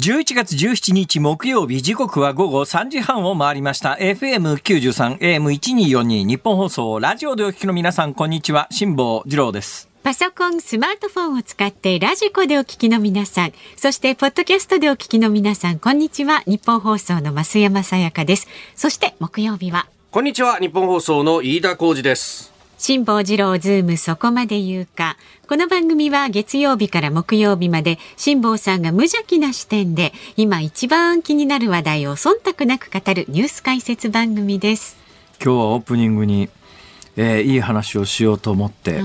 11月17日木曜日時刻は午後3時半を回りました FM93 AM1242 ニッポン放送ラジオでお聞きの皆さんこんにちは辛坊治郎ですパソコン、スマートフォンを使って radiko でお聞きの皆さん、そしてポッドキャストでお聞きの皆さん、こんにちは。ニッポン放送の増山さやかです。そして木曜日は。こんにちは。ニッポン放送の飯田浩司です。辛坊治郎ズームそこまで言うか。この番組は月曜日から木曜日まで辛坊さんが無邪気な視点で今一番気になる話題を忖度なく語るニュース解説番組です。今日はオープニングにえー、いい話をしようと思って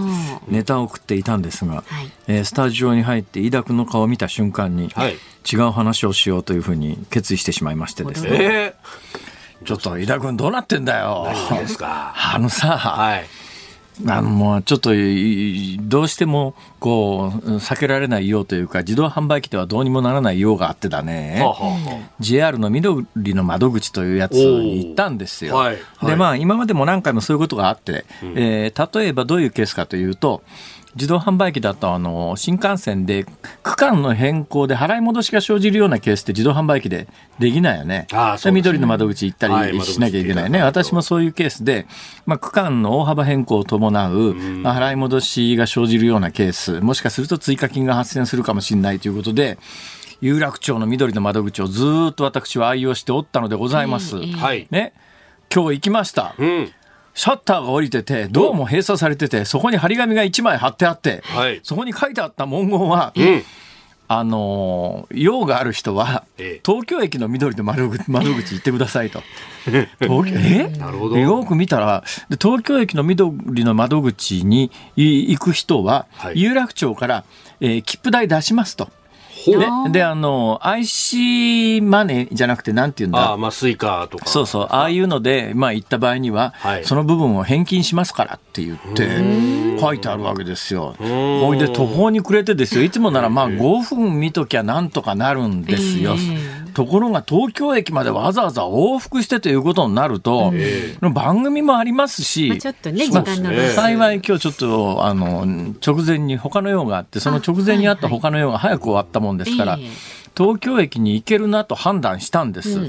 ネタを送っていたんですが、はい、えー、スタジオに入って飯田君の顔を見た瞬間に、はい、違う話をしようというふうに決意してしまいましてですね、えー、ちょっと飯田君どうなってんだよ。あのさ、はいあのもうちょっとどうしてもこう避けられないようというか自動販売機ではどうにもならないようがあってだね、はあはあ、JR の緑の窓口というやつに行ったんですよ。はいはい、でまあ今までも何回もそういうことがあって、うん、えー、例えばどういうケースかというと自動販売機だとあの新幹線で区間の変更で払い戻しが生じるようなケースって自動販売機でできないよね。ああね緑の窓口行ったりしなきゃいけないね。はい、私もそういうケースで、まあ、区間の大幅変更を伴う、まあ、払い戻しが生じるようなケース、もしかすると追加金が発生するかもしれないということで、有楽町の緑の窓口をずっと私は愛用しておったのでございます。はい、ね。今日行きました。うんシャッターが降りてて、ドアも閉鎖されてて、そこに張り紙が1枚貼ってあって、はい、そこに書いてあった文言は、うん、あの用がある人は、東京駅の緑の窓口窓口行ってくださいと。東京え？なるほど。よく見たら東京駅の緑の窓口に行く人は、はい、有楽町から、えー、切符代出しますと。でであの IC マネーじゃなくてなんていうんだ？あ、まあ、スイカとか。そうそう。ああいうので、まあ、行った場合には、はい、その部分を返金しますからって言って書いてあるわけですよ。ほいで途方に暮れてですよ。いつもならまあ5分見ときゃなんとかなるんですよところが東京駅までわざわざ往復してということになると、番組もありますし、まあ、ちょっとね時間の、幸い今日ちょっとあの直前に他の用があってその直前にあった他の用が早く終わったもんですから。東京駅に行けるなと判断したんです、うん、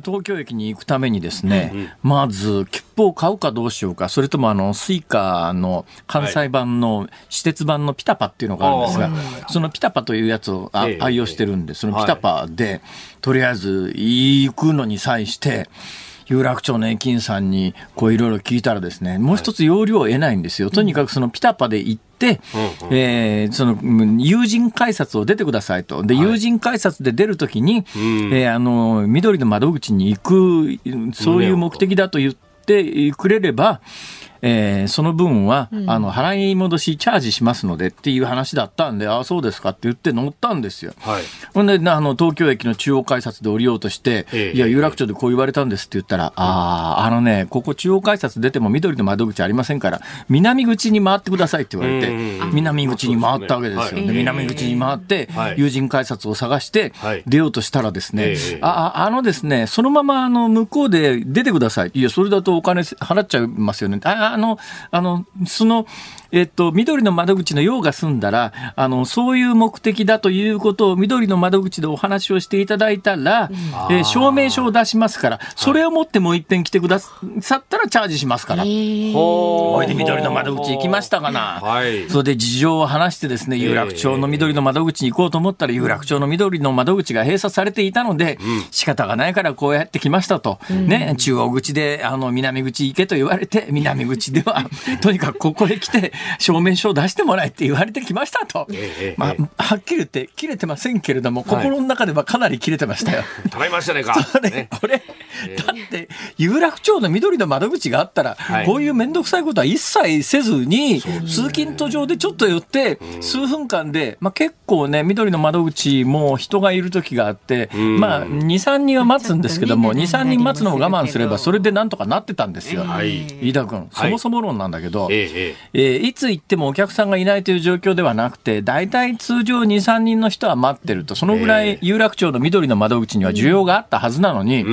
東京駅に行くためにですね、うんまず切符を買うかどうしようかそれともあのスイカの関西版の私鉄版のピタパっていうのがあるんですが、はい、そのピタパというやつを愛用してるんでそのピタパで、とりあえず行くのに際して有楽町の駅員さんにこういろいろ聞いたらですねもう一つ要領を得ないんですよ。とにかくそのピタパで行って、うん、えー、その友人改札を出てくださいと。で、友人改札で出るときに、えー、あの、緑の窓口に行く、そういう目的だと言ってくれれば、えー、その分は、うん、あの払い戻しチャージしますのでっていう話だったんで、ああ、そうですかって言って乗ったんですよ。はい、ほんであの、東京駅の中央改札で降りようとして、えー、いや、有楽町でこう言われたんですって言ったら、ああ、あのね、ここ中央改札出ても緑の窓口ありませんから、南口に回ってくださいって言われて、南口に回ったわけですよ。で、南口に回って、友人改札を探して、出ようとしたらですね、ああのですね、そのままあの向こうで出てください。いや、それだとお金払っちゃいますよね。ああの、あの、その、えっと、緑の窓口の用が済んだら、あの、そういう目的だということを緑の窓口でお話をしていただいたら、えー、証明書を出しますから、それを持ってもう一遍来てくださったらチャージしますから。ほいで緑の窓口行きましたかな。はい、それで事情を話してですね、有楽町の緑の窓口に行こうと思ったら、有楽町の緑の窓口が閉鎖されていたので、うん、仕方がないからこうやって来ましたと。うん、ね、中央口で、あの、南口行けと言われて、南口では、とにかくここへ来て、証明書を出してもらえって言われてきましたと、えまあ、はっきり言って切れてませんけれども、心の中ではかなり切れてましたよ。たまりましたねか。ね、これ、だって有楽町の緑の窓口があったら、はい、こういう面倒くさいことは一切せずに、通勤途上でちょっと寄って、数分間で、まあ、結構ね緑の窓口も人がいる時があって、まあ、23人は待つんですけども、23人待つのを我慢すればそれでなんとかなってたんですよ、飯田君そもそも論なんだけど、ええいつ行ってもお客さんがいないという状況ではなくて大体通常23人の人は待ってると。そのぐらい有楽町の緑の窓口には需要があったはずなのに、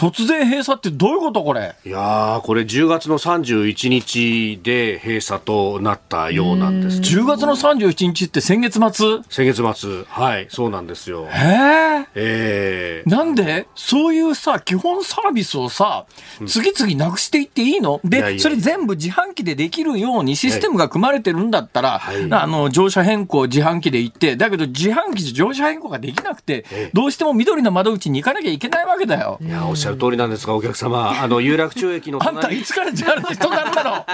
突然閉鎖ってどういうことこれ？いやこれ10月の31日で閉鎖となったようなんです。10月の31日って先月末？先月末。はい、そうなんですよ。ええー、なんでそういうさ、基本サービスをさ、次々なくしていっていいの、うん、でそれ全部自販機でできるようにシステムが組まれてるんだったら、はい、あの、乗車変更自販機で行って、だけど自販機で乗車変更ができなくて、どうしても緑の窓口に行かなきゃいけないわけだよ。いや、おっしゃる通りなんですが、お客様、あの、有楽町駅のあんたいつから JR の人だったの？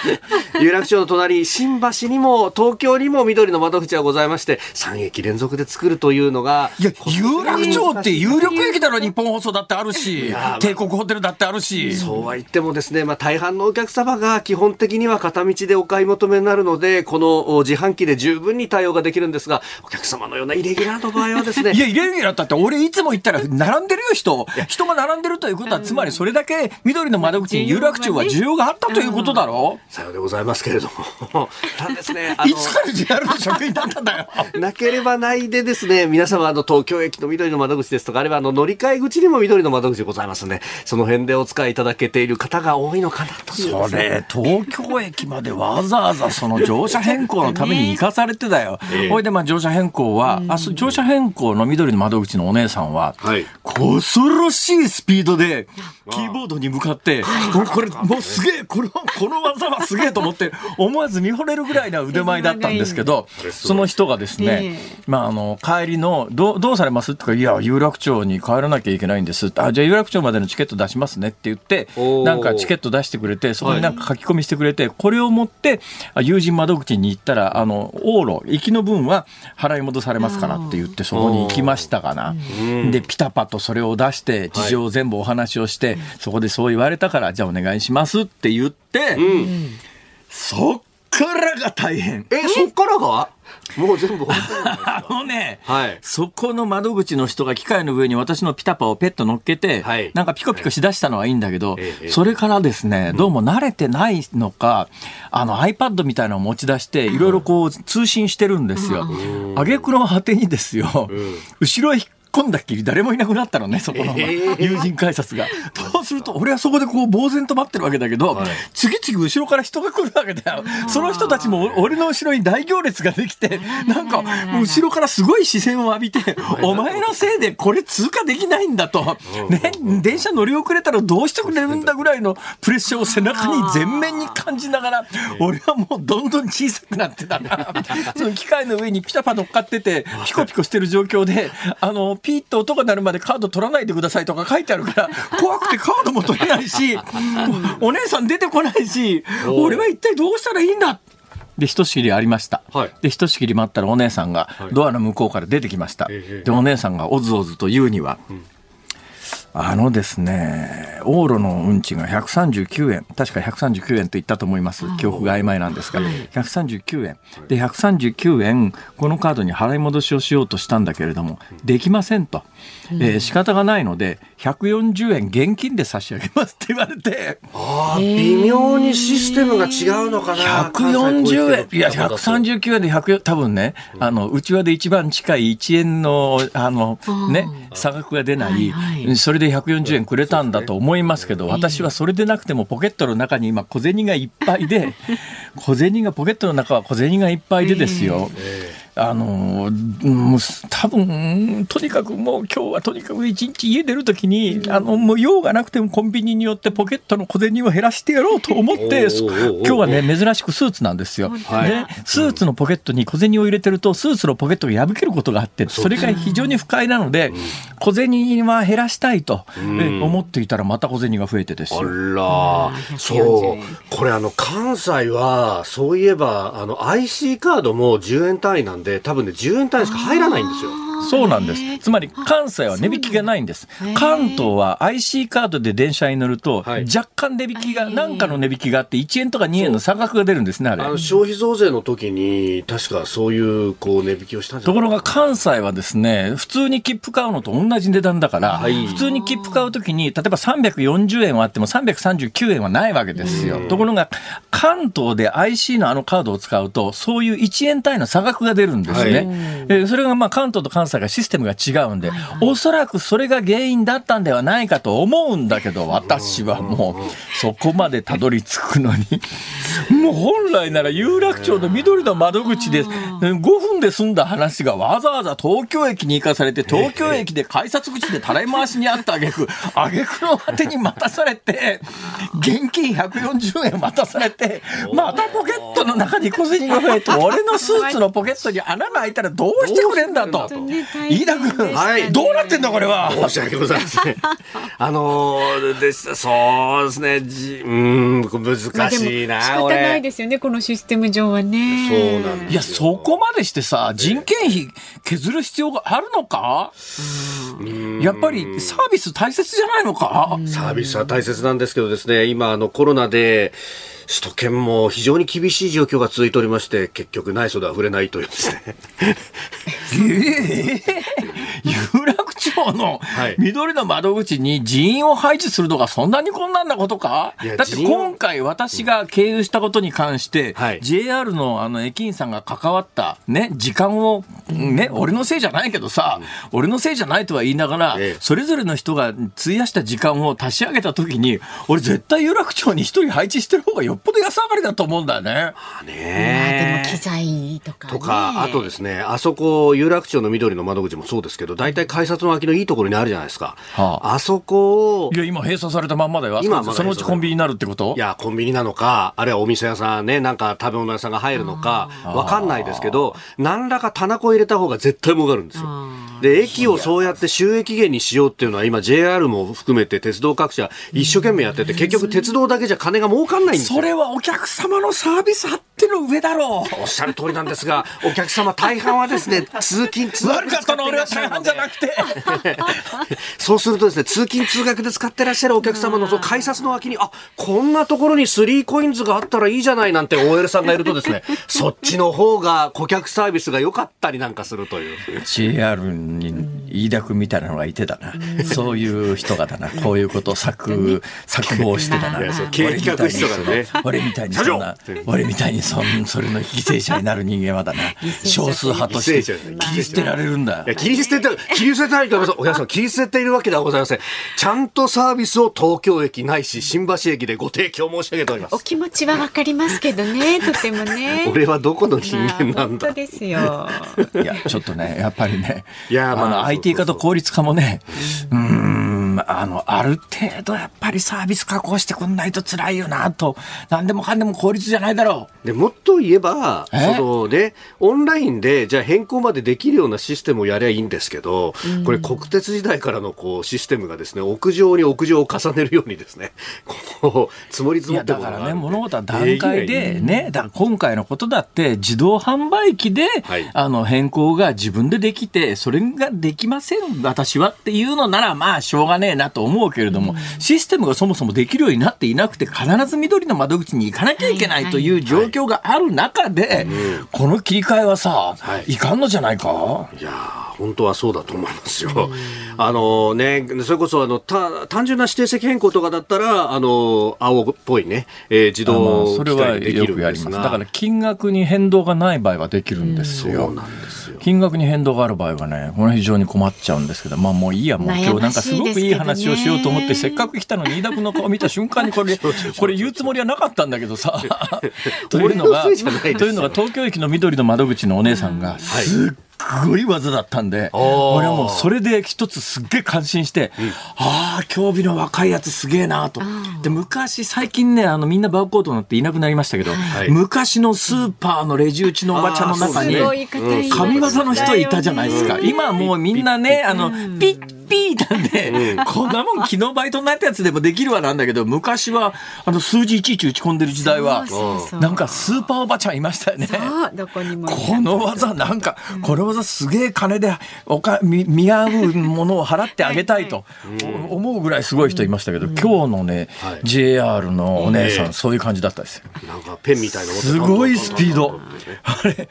有楽町の隣、新橋にも東京にも緑の窓口がございまして、3駅連続で作るというのが。いや、有楽町って有力駅だろ、日本放送だってあるし、帝国ホテルだってあるし。そうは言ってもですね、まあ大半のお客様が基本的には片道でお買い求めになるので、この自販機で十分に対応ができるんですが、お客様のようなイレギュラーの場合はですね。いや、イレギュラーだって俺いつも行ったら並んでるよ、人。人が並んでるということは、つまりそれだけ緑の窓口に有楽町は需要があったということだろう、さようでございますけれども。ただですね、いつから JR の職員だったんだよ。なければないでですね、皆様、あの、東京駅の緑の窓口ですとか、あるいはあの、乗り換え口にも緑の窓口ございますね。その辺でお使いいただけている方が多いのかなと。それ、東京駅までわざわざその乗車変更のために行かされてだよ。ほいで、まあ、乗車変更は、あ、乗車変更の緑の窓口のお姉さんは、はい、恐ろしいスピードで、キーボードに向かって、これ、もうすげえ、この、この技はすげえと思って、思わず見惚れるぐらいな腕前だったんですけど、その人がですね、まあ、あの、帰りの、どう、どうされますってか、いや、有楽町に帰らなきゃいけないんです。あ、じゃあ有楽町までのチケット出しますねって言って、なんかチケット出してくれて、そこになんか書き込みしてくれて、これを持って、友人窓口に行ったら、あの、往路、行きの分は払い戻されますからって言って、そこに行きましたかな。で、ピタパとそれを出して、事情を全部お話をして、そこでそう言われたから、じゃあお願いしますって言って、うん、そっからが大変。え、そっからが？もう全部 あのね、はい、そこの窓口の人が機械の上に私のピタパをペット乗っけて、はい、なんかピコピコしだしたのはいいんだけど、はい、それからですね、どうも慣れてないのか、あの iPad みたいなのを持ち出して、いろいろこう通信してるんですよ。あげくの果てにですよ、後ろへ引っ込んだっきり誰もいなくなったのね、そこの 友人改札が。そうすると、俺はそこでこう、呆然と待ってるわけだけど、次々後ろから人が来るわけだよ。その人たちも俺の後ろに大行列ができて、なんか、後ろからすごい視線を浴びて、お前のせいでこれ通過できないんだと。ね、電車乗り遅れたらどうしてくれるんだぐらいのプレッシャーを背中に全面に感じながら、俺はもうどんどん小さくなってたな。その機械の上にピタパ乗っかってて、ピコピコしてる状況で、あの、ピーッと音が鳴るまでカード取らないでくださいとか書いてあるから、怖くてカードも取れないし、お姉さん出てこないし、俺は一体どうしたらいいんだ？で、ひとしきりありました。はい、で、ひとしきり待ったらお姉さんがドアの向こうから出てきました。はい、で、お姉さんがおずおずと言うには、うんあのですね、往路の運賃が139円、確か139円と言ったと思います。記憶が曖昧なんですが、139円。で、139円、このカードに払い戻しをしようとしたんだけれども、できませんと。えー、仕方がないので140円現金で差し上げますって言われて。ああ微妙にシステムが違うのかな。140円。いや139円で100多分ねあのうちわで一番近い1円のあのね差額が出ない、はいはい、それで140円くれたんだと思いますけど、私はそれでなくてもポケットの中に今小銭がいっぱいで 小銭がポケットの中は小銭がいっぱいでですよ、えーあのもう多分とにかくもう今日はとにかく一日家出るときにあのもう用がなくてもコンビニによってポケットの小銭を減らしてやろうと思って今日はね珍しくスーツなんですよ。でスーツのポケットに小銭を入れてるとスーツのポケットが破けることがあってそれが非常に不快なので小銭は減らしたいと思っていたらまた小銭が増えてですよ。あらそう。これあの関西はそういえばあの IC カードも10円単位なんでで多分ね10円単位しか入らないんですよ。そうなんです。つまり関西は値引きがないんです。関東は IC カードで電車に乗ると、若干値引きが、何かの値引きがあって1円とか2円の差額が出るんですね、あれ。あの消費増税の時に、確かそういうこう値引きをしたんじゃところが関西はですね、普通に切符買うのと同じ値段だから、はい、普通に切符買うときに、例えば340円はあっても339円はないわけですよ。ところが、関東で IC のあのカードを使うと、そういう1円単位の差額が出るんですね。はい、えそれがまあ関東と関さがシステムが違うんで、おそらくそれが原因だったんではないかと思うんだけど、私はもう、そこまでたどり着くのに、もう本来なら有楽町の緑の窓口で5分で済んだ話がわざわざ東京駅に行かされて、東京駅で改札口でたらい回しにあったあげく、あげくの果てに待たされて、現金140円待たされて、またポケットの中に小銭が増えて、俺のスーツのポケットに穴が開いたらどうしてくれんだと。飯田君、はい、どうなってんだこれは？申し訳ございません。あのー、でそうですね、じうん、難しいな、仕方ないですよね、このシステム上はね。そうなんいや、そこまでしてさ、人件費削る必要があるのか？やっぱりサービス大切じゃないのか？サービスは大切なんですけどですね、今、あの、コロナで、首都圏も非常に厳しい状況が続いておりまして、結局内装では触れないというですね。えー、有楽町の緑の窓口に人員を配置するのがそんなに困難なことか？だって今回私が経由したことに関して、はい、JR のあの駅員さんが関わったね、時間を、ね、俺のせいじゃないけどさ、俺のせいじゃないとは言いながら、それぞれの人が費やした時間を足し上げたときに、俺絶対有楽町に一人配置してる方がよっぽど安上がりだと思うんだよね。まあね。でも機材とか、ね、とか、あとですね、あそこ、有楽町の緑の窓口もそうですけど、大体改札の脇のいいところにあるじゃないですか。はあ、あそこを。いや、今閉鎖されたまんまだよ。今そのうちコンビニになるってこと？いや、コンビニなのか、あるいはお店屋さんね、なんか食べ物屋さんが入るのか、わかんないですけど、何らか棚子入れた方が絶対儲かるんですよ。で、駅をそうやって収益源にしようっていうのは、今 JR も含めて鉄道各社一生懸命やってて、結局鉄道だけじゃ金が儲かんないんですよ。それはお客様のサービスあっての上だろう。おっしゃる通りなんですが、お客様大半はですね、通勤、通学。悪かったの俺は大半じゃなくて。そうするとですね、通勤通学で使ってらっしゃるお客様のその改札の脇に、あ、こんなところにスリーコインズがあったらいいじゃないなんて OL さんがいるとですね、そっちの方が顧客サービスが良かったりなんかするという。JR に飯田君みたいなのがいてだな。そういう人がだな。こういうことを策、策謀してだな。計画人がね。俺みたいにそんな、俺みたいにそんそれの犠牲者になる人間はだな。少数派として切り捨てられるんだ。切り捨てて、切り捨てたいと思います。お客さん、切り捨てているわけではございません。ちゃんとサービスを東京駅ないし、新橋駅でご提供申し上げております。お気持ちはわかりますけどね、とてもね。俺はどこの人間なんだ。本当ですよ。いや、ちょっとね、やっぱりね、いや、まあ、IT 化と効率化もね、うん、あの、ある程度やっぱりサービス加工してくんないと辛いよなと、何でもかんでも効率じゃないだろう。でもっと言えば、そのね、オンラインで、じゃあ変更までできるようなシステムをやりゃいいんですけど、これ国鉄時代からのこうシステムがですね、屋上に屋上を重ねるようにですね、こう、積もり積もってだからね、物事は段階でね、だから今回のことだって自動販売機で、はい、あの変更が自分でできて、それができません、私はっていうのなら、まあしょうがねえなと思うけれども、うん、システムがそもそもできるようになっていなくて、必ず緑の窓口に行かなきゃいけないという状況がある中で、この切り替えはさ、はい、いかんのじゃないか？いや本当はそうだと思いますよ。あのね、それこそあのた単純な指定席変更とかだったら、あの青っぽいね、えー、自動それはよくやります。だから金額に変動がない場合はできるんですよ。そうなんですよ。金額に変動がある場合はね、これ非常に困っちゃうんですけど、まあもういいや、もう今日なんかすごくいい話をしようと思って、せっかく来たのに飯田君の顔見た瞬間にこれ、これ言うつもりはなかったんだけどさ、というのが、というのが東京駅の緑の窓口のお姉さんが、すっごい技だったんで、俺はもうそれで一つすっげえ感心して、うん、ああ、競技の若いやつすげえなと。で、昔、最近ね、あの、みんなバーコードになっていなくなりましたけど、はい、昔のスーパーのレジ打ちのおばちゃんの中に、神業の人いたじゃないですか。今もうみんなね、あの、ピッピーなんで、うん、こんなもん昨日バイトになったやつでもできるわなんだけど、昔は、あの、数字いちいち打ち込んでる時代は、なんかスーパーおばちゃんいましたよね。どこにも。この技、なんか、この技すげえ金で、おか、見、見合うものを払ってあげたいと思うぐらいすごい人いましたけど、今日のね、はい、JR のお姉さん、そういう感じだったですよ。なんかペンみたいなすごいスピード。あれ、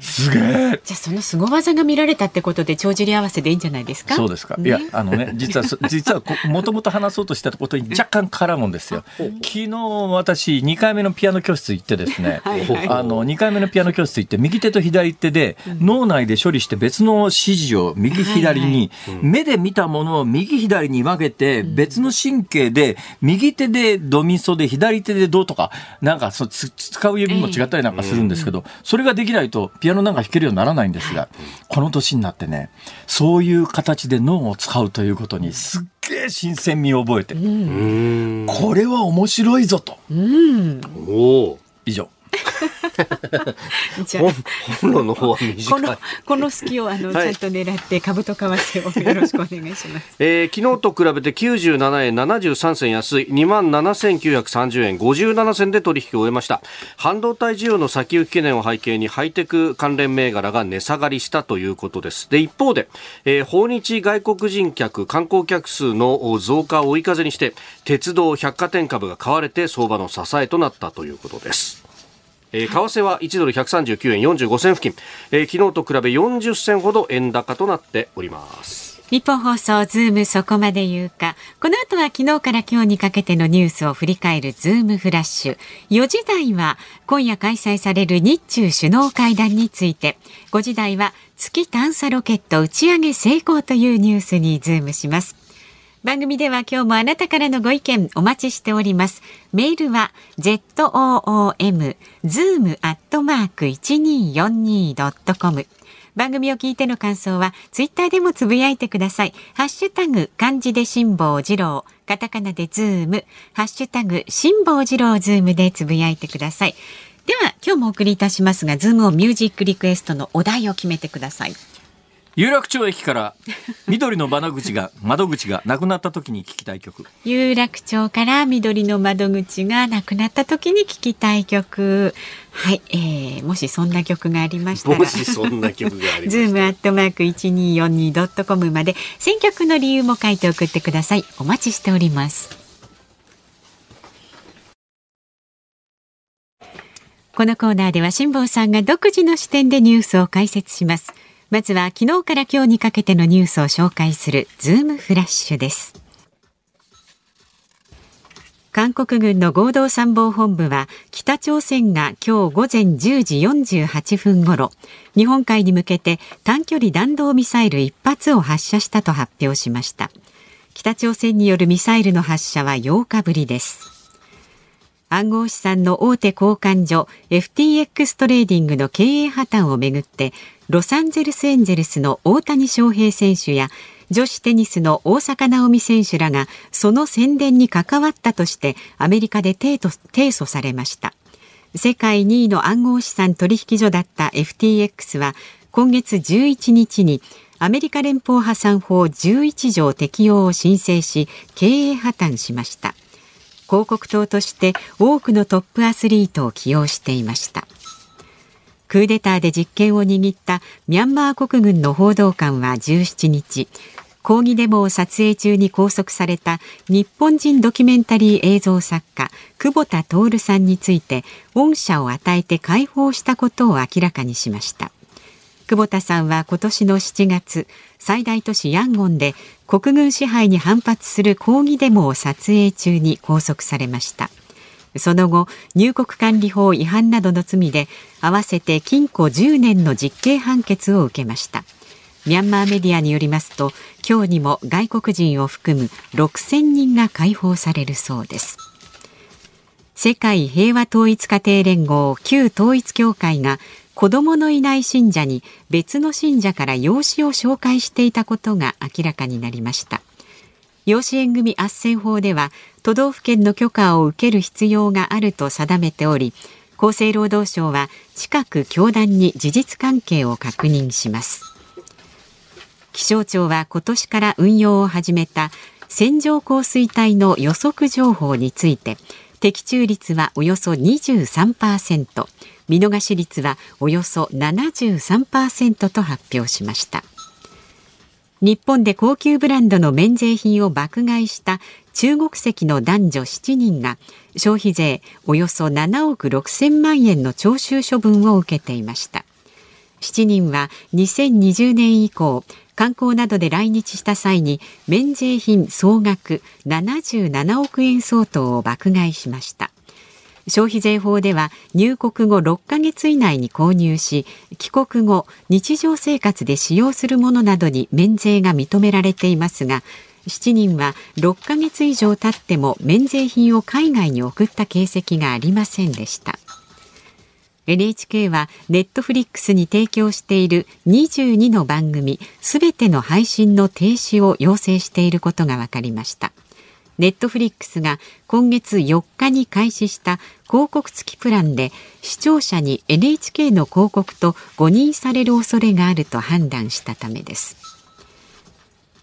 すげえ。じゃあその凄技が見られたってことで、帳尻合わせでいいんじゃないですか？そうですか。いや、あのね、実は、実はこ、もともと話そうとしたことに若干絡むんですよ。昨日私2回目のピアノ教室行ってですね、はい。はい、あの2回目のピアノ教室行って右手と左手で脳内で処理して別の指示を右左に、目で見たものを右左に分けて別の神経で右手でドミソで左手でドとかなんかそ使う指も違ったりなんかするんですけど、それができないとピアノなんか弾けるようにならないんですが、この年になってねそういう形で脳を使うということにすっげえ新鮮味を覚えて、これは面白いぞと。以上。じゃ本論の方は短い。このこの隙をあの、はい、ちゃんと狙って株と為替をよろしくお願いします、えー、昨日と比べて97円73銭安い。2万7930円57銭で取引を終えました。半導体需要の先行き懸念を背景にハイテク関連銘柄が値下がりしたということです。で一方で、えー、訪日外国人客観光客数の増加を追い風にして鉄道百貨店株が買われて相場の支えとなったということですえー、為替は1ドル139円45銭付近、えー、昨日と比べ40銭ほど円高となっておりますニッポン放送ズームそこまで言うか。この後は昨日から今日にかけてのニュースを振り返るズームフラッシュ。4時台は今夜開催される日中首脳会談について。5時台は月探査ロケット打ち上げ成功というニュースにズームします。番組では今日もあなたからのご意見お待ちしております。メールは zoom zoom アットマーク 1242.com 番組を聞いての感想はツイッターでもつぶやいてください。ハッシュタグ漢字で辛坊治郎、カタカナでズーム、ハッシュタグ辛坊治郎ズームでつぶやいてください。では今日もお送りいたしますが、ズームをミュージックリクエストのお題を決めてください。有楽町駅から緑の窓口が窓口がなくなった時に聞きたい曲。有楽町から緑の窓口がなくなった時に聞きたい曲。はい、えー、もしそんな曲がありましたら。もしそんな曲がありました。ズームアットマーク一二四二ドットコムまで選曲の理由も書いて送ってください。お待ちしております。このコーナーでは辛坊さんが独自の視点でニュースを解説しますまずは昨日から今日にかけてのニュースを紹介するズームフラッシュです。韓国軍の合同参謀本部は北朝鮮が今日午前10時48分ごろ日本海に向けて短距離弾道ミサイル1発を発射したと発表しました。北朝鮮によるミサイルの発射は8日ぶりです。暗号資産の大手交換所 FTX トレーディングの経営破綻をめぐってロサンゼルスエンゼルスの大谷翔平選手や女子テニスの大坂なおみ選手らがその宣伝に関わったとしてアメリカで提訴されました。世界2位の暗号資産取引所だった FTX は今月11日にアメリカ連邦破産法11条適用を申請し経営破綻しました。広告塔として多くのトップアスリートを起用していました。クーデターで実権を握ったミャンマー国軍の報道官は17日抗議デモを撮影中に拘束された日本人ドキュメンタリー映像作家久保田徹さんについて恩赦を与えて解放したことを明らかにしました。久保田さんは今年の7月最大都市ヤンゴンで国軍支配に反発する抗議デモを撮影中に拘束されました。その後入国管理法違反などの罪で合わせて禁錮10年の実刑判決を受けました。ミャンマーメディアによりますと今日にも外国人を含む6000人が解放されるそうです。世界平和統一家庭連合旧統一協会が子供のいない信者に別の信者から養子を紹介していたことが明らかになりました。養子縁組斡旋法では都道府県の許可を受ける必要があると定めており厚生労働省は近く教団に事実関係を確認します。気象庁は今年から運用を始めた線状降水帯の予測情報について的中率はおよそ23%見逃し率はおよそ73%と発表しました。日本で高級ブランドの免税品を爆買いした中国籍の男女7人が消費税およそ7億6千万円の徴収処分を受けていました。7人は2020年以降観光などで来日した際に免税品総額77億円相当を爆買いしました。消費税法では入国後6ヶ月以内に購入し帰国後日常生活で使用するものなどに免税が認められていますが7人は6ヶ月以上経っても免税品を海外に送った形跡がありませんでした。NHK はネットフリックスに提供している22の番組すべての配信の停止を要請していることが分かりました。ネットフリックスが今月4日に開始した広告付きプランで視聴者に NHK の広告と誤認される恐れがあると判断したためです。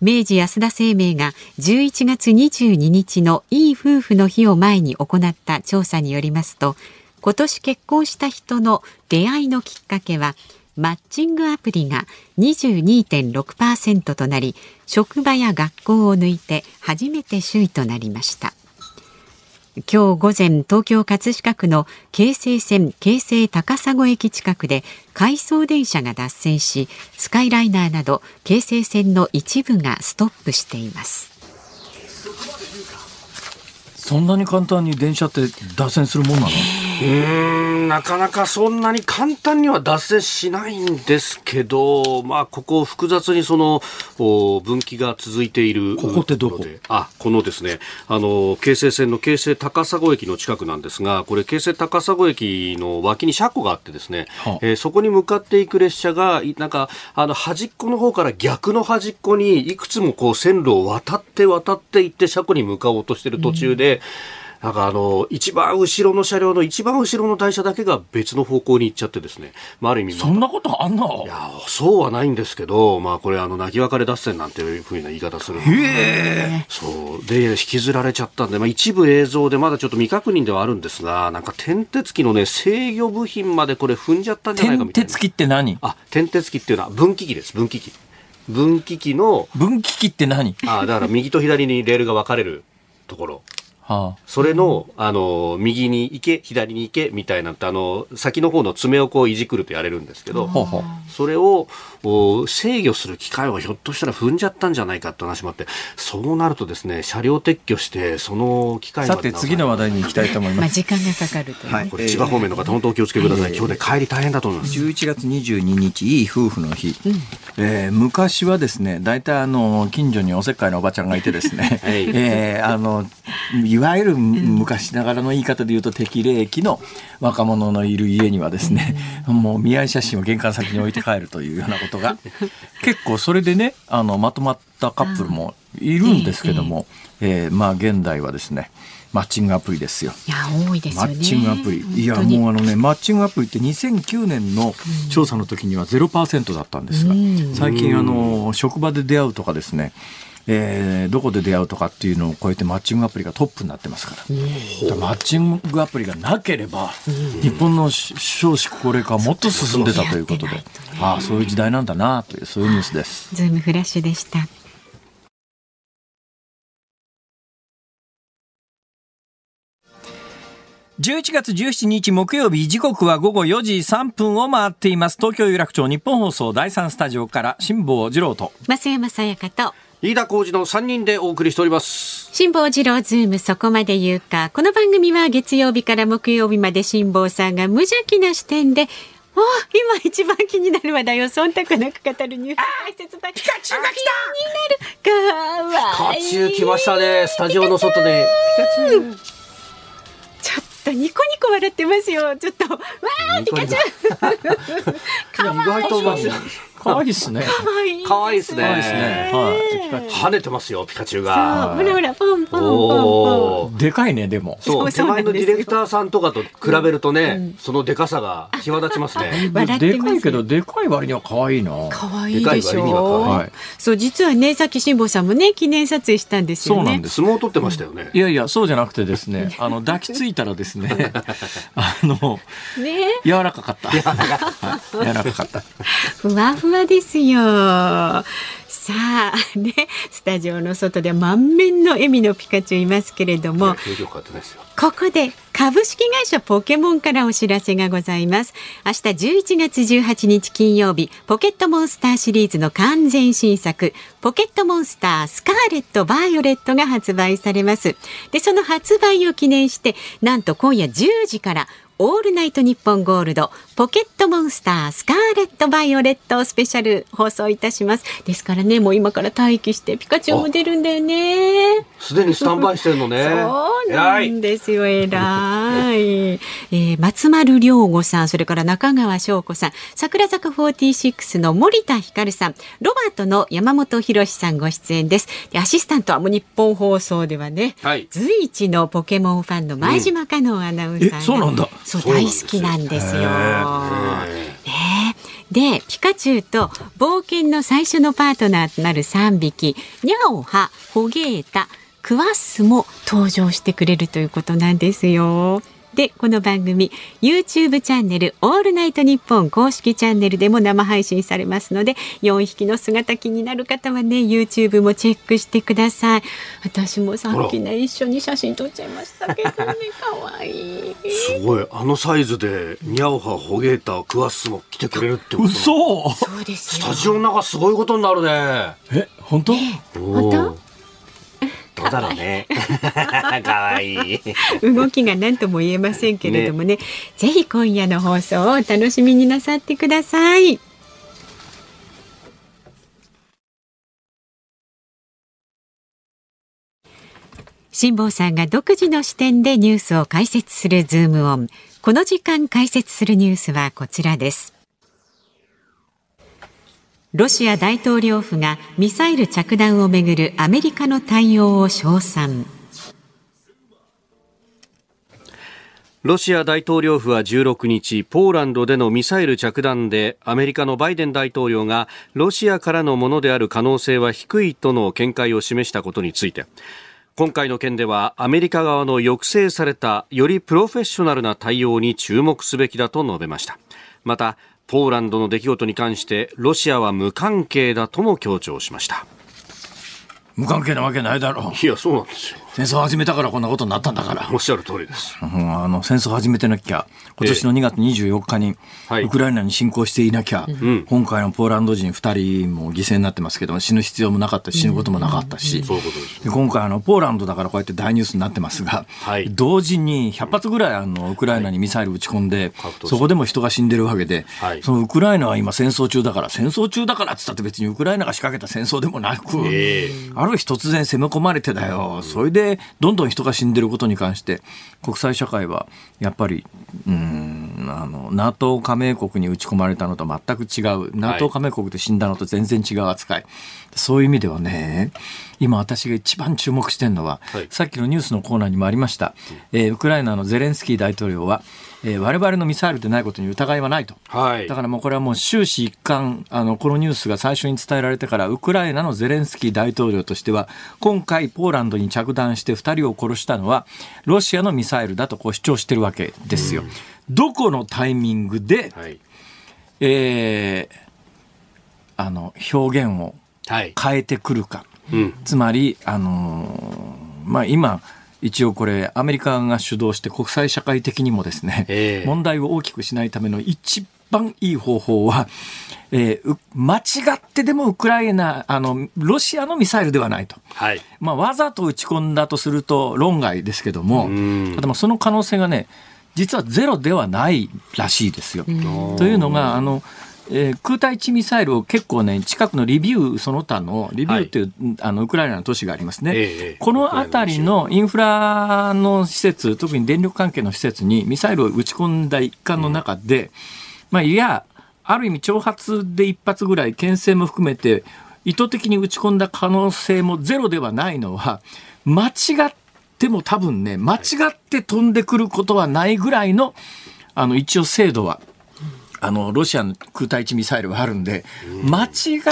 明治安田生命が11月22日のいい夫婦の日を前に行った調査によりますと今年結婚した人の出会いのきっかけはマッチングアプリが22.6%となり職場や学校を抜いて初めて首位となりました。今日午前東京葛飾区の京成線京成高砂駅近くで回送電車が脱線しスカイライナーなど京成線の一部がストップしています。そんなに簡単に電車って脱線するもんなの？うんなかなかそんなに簡単には脱線しないんですけど、まあ、ここ複雑にその分岐が続いているここってどこ？あこのですね。あの京成線の京成高砂駅の近くなんですがこれ京成高砂駅の脇に車庫があってですね、はあ、えー、そこに向かっていく列車がなんかあの端っこの方から逆の端っこにいくつもこう線路を渡って渡っていって車庫に向かおうとしている途中で、うんなんかあの、一番後ろの車両の一番後ろの台車だけが別の方向に行っちゃってですね、まあ、ある意味、そんなことあんの？いや、そうはないんですけど、まあ、これ、あの、泣き別れ脱線なんていうふうな言い方するへそう。で、引きずられちゃったんで、まあ、一部映像でまだちょっと未確認ではあるんですが、なんか、転鉄機のね、制御部品までこれ踏んじゃったんじゃないかみたいな。転鉄機って何？あ、転鉄機っていうのは分岐機です、分岐機。分岐機の。分岐機って何？あ、だから右と左にレールが分かれるところ。はあ、それの、あの、右に行け、左に行け、みたいなって、あの、先の方の爪をこういじくるとやれるんですけど、それを制御する機械をひょっとしたら踏んじゃったんじゃないかって話もあって、そうなるとですね、車両撤去して、その機械さて、次の話題に行きたいと思います。まあ、時間がかかると、ね、はい、これ千葉方面の方、本当お気をつけください。今日で帰り大変だと思います。11月22日、いい夫婦の日。うん、えー、昔はですね、大体あの、近所におせっかいのおばちゃんがいてですね、はい、えー、あの、いわゆる昔ながらの言い方で言うと適齢期の若者のいる家にはですね、もう見合い写真を玄関先に置いて帰るというようなことが 結構それでねあのまとまったカップルもいるんですけども、えー、まあ現代はですねマッチングアプリですよ。いや多いですよね。マッチングアプリ。いやもうあのねマッチングアプリって2009年の調査の時には0%だったんですが、最近あの職場で出会うとかですね。えー、どこで出会うとかっていうのを超えてマッチングアプリがトップになってますから,、マッチングアプリがなければ、日本の少子高齢化はもっと進んでたということで、ああそういう時代なんだなというそういうニュースです。ズームフラッシュでした。11月17日木曜日時刻は午後4時3分を回っています。東京有楽町日本放送第3スタジオから辛坊治郎と。増山さやかと飯田浩司の3人でお送りしております。辛坊治郎ズームそこまで言うか。この番組は月曜日から木曜日まで辛坊さんが無邪気な視点でお今一番気になる話題を忖度なく語るニュース解説ピカチュウが来た気になるかわいいピカチュウ来ましたねスタジオの外でピカチュウちょっとニコニコ笑ってますよちょっとわーピカチュウかわいい可愛いですね。可愛いですね。はい。跳ねてますよ、ピカチュウが。ほらほら、ポンポンポンでかいね、でも。そう、手前のディレクターさんとかと比べるとね、そのでかさが際立ちますね。でかいけど、でかい割には可愛いな。可愛いでしょ。そう、実はね、さっき辛坊さんもね、記念撮影したんですよね。そうなんです。相撲取ってましたよね。いやいや、そうじゃなくてですね、あの、抱きついたらですね、あの、ね、柔らかかった。柔らかかった。ふわふわですよ。ささあねスタジオの外で満面の笑みのピカチュウいますけれどもここで株式会社ポケモンからお知らせがございます。明日11月18日金曜日ポケットモンスターシリーズの完全新作ポケットモンスタースカーレットバイオレットが発売されます。でその発売を記念してなんと今夜10時からオールナイトニッポンゴールドポケットモンスタースカーレットバイオレットスペシャル放送いたします。ですからねもう今から待機してピカチュウも出るんだよね。すでにスタンバイしてるのね。そうなんですよ偉い、えー、松丸亮吾さんそれから中川翔子さん櫻坂46の森田ひかるさんロバートの山本博さんご出演です。でアシスタントはもうニッポン放送ではね、はい、随一のポケモンファンの前島花音アナウンサー、うん、そうなんだそう大好きなんですよ。ね、でピカチュウと冒険の最初のパートナーとなる3匹ニャオハホゲータクワッスも登場してくれるということなんですよ。でこの番組 YouTube チャンネルオールナイトニッポン公式チャンネルでも生配信されますので4匹の姿気になる方はね YouTube もチェックしてください。私もさっきね一緒に写真撮っちゃいましたけどね可愛い。すごい。あのサイズでニャオハホゲータクワッスも来てくれるってこと。嘘！そうですスタジオの中すごいことになるね。え本当、本当？どうだろうね。可愛い動きが何とも言えませんけれどもね、ねぜひ今夜の放送をお楽しみになさってください。辛坊さんが独自の視点でニュースを解説するズームオン。この時間解説するニュースはこちらです。ロシア大統領府がミサイル着弾をめぐるアメリカの対応を称賛ロシア大統領府は16日、ポーランドでのミサイル着弾でアメリカのバイデン大統領がロシアからのものである可能性は低いとの見解を示したことについて、今回の件ではアメリカ側の抑制されたよりプロフェッショナルな対応に注目すべきだと述べました。また、ポーランドの出来事に関してロシアは無関係だとも強調しました。無関係なわけないだろう。いやそうなんですよ戦争始めたからこんなことになったんだから。おっしゃる通りです、うん、あの戦争始めてなきゃ今年の2月24日にウクライナに侵攻していなきゃ、はい、今回のポーランド人2人も犠牲になってますけど死ぬ必要もなかったし死ぬこともなかったし、うん、今回あのポーランドだからこうやって大ニュースになってますが、はい、同時に100発ぐらいあのウクライナにミサイル撃ち込んで、はい、そこでも人が死んでるわけで、そのウクライナは今戦争中だから戦争中だからっつったって別にウクライナが仕掛けた戦争でもなく、えー、ある日突然攻め込まれてだよ。それでどんどん人が死んでることに関して国際社会はやっぱりうんあの NATO 加盟国に打ち込まれたのと全く違う。NATO 加盟国で死んだのと全然違う扱い、そういう意味ではね今私が一番注目してるのは、はい、さっきのニュースのコーナーにもありました、えー、ウクライナのゼレンスキー大統領はえー、我々のミサイルでないことに疑いはないと、はい、だからもうこれはもう終始一貫あのこのニュースが最初に伝えられてからウクライナのゼレンスキー大統領としては今回ポーランドに着弾して2人を殺したのはロシアのミサイルだとこう主張してるわけですよ。どこのタイミングで、はい、えー、あの表現を変えてくるか、はいうん、つまり、あのー、まあ、今一応これアメリカが主導して国際社会的にもですね、えー、問題を大きくしないための一番いい方法は、えー、間違ってでもウクライナあのロシアのミサイルではないと、はい。まあ、わざと撃ち込んだとすると論外ですけどもでもその可能性がね実はゼロではないらしいですよ。というのがあのえー、空対地ミサイルを結構ね、近くのリビウその他の、リビウっていう、はい、あのウクライナの都市がありますね、えー、この辺りのインフラの施設、特に電力関係の施設にミサイルを撃ち込んだ一環の中で、うん、まあ、いや、ある意味、挑発で一発ぐらい、牽制も含めて、意図的に撃ち込んだ可能性もゼロではないのは、間違っても多分ね、間違って飛んでくることはないぐらいの、あの、一応精度はあのロシアの空対地ミサイルはあるんで、間違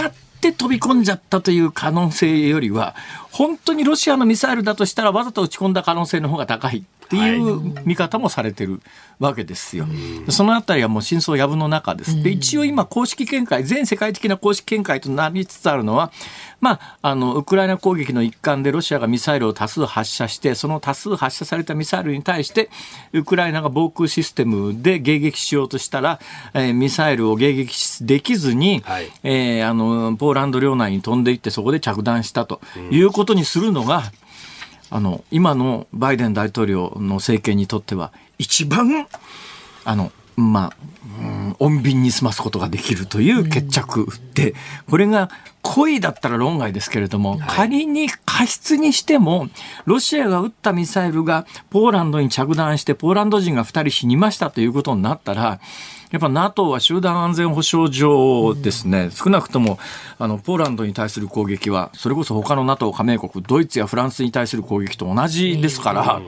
って飛び込んじゃったという可能性よりは、本当にロシアのミサイルだとしたら、わざと撃ち込んだ可能性の方が高いっっていう見方もされてるわけですよ。そのあたりはもう真相やぶの中です。で、一応今公式見解、全世界的な公式見解となりつつあるのは、まあ、あの、ウクライナ攻撃の一環でロシアがミサイルを多数発射して、その多数発射されたミサイルに対して、ウクライナが防空システムで迎撃しようとしたら、えー、ミサイルを迎撃できずに、はい、えー、あの、ポーランド領内に飛んでいって、そこで着弾したということにするのが、あの、今のバイデン大統領の政権にとっては、一番、あの、まあ、穏便に済ますことができるという決着で、これが故意だったら論外ですけれども、仮に過失にしても、ロシアが撃ったミサイルがポーランドに着弾して、ポーランド人が2人死にましたということになったら、やっぱ NATO は集団安全保障上ですね、少なくともあのポーランドに対する攻撃は、それこそ他の NATO 加盟国、ドイツやフランスに対する攻撃と同じですから、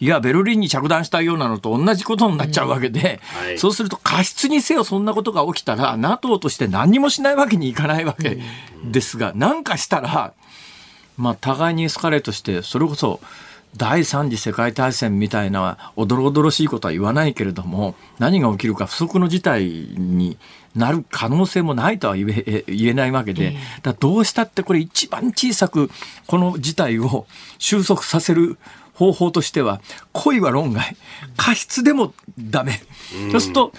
いや、ベルリンに着弾したようなのと同じことになっちゃうわけで、はい、そうすると過失にせよそんなことが起きたら、NATO として何もしないわけにいかないわけですが、何かしたら、まあ、互いにエスカレートして、それこそ、第三次世界大戦みたいなおどろおどろしいことは言わないけれども何が起きるか不測の事態になる可能性もないとは言え言えないわけでだどうしたってこれ一番小さくこの事態を収束させる方法としては恋は論外過失でもダメ、そうすると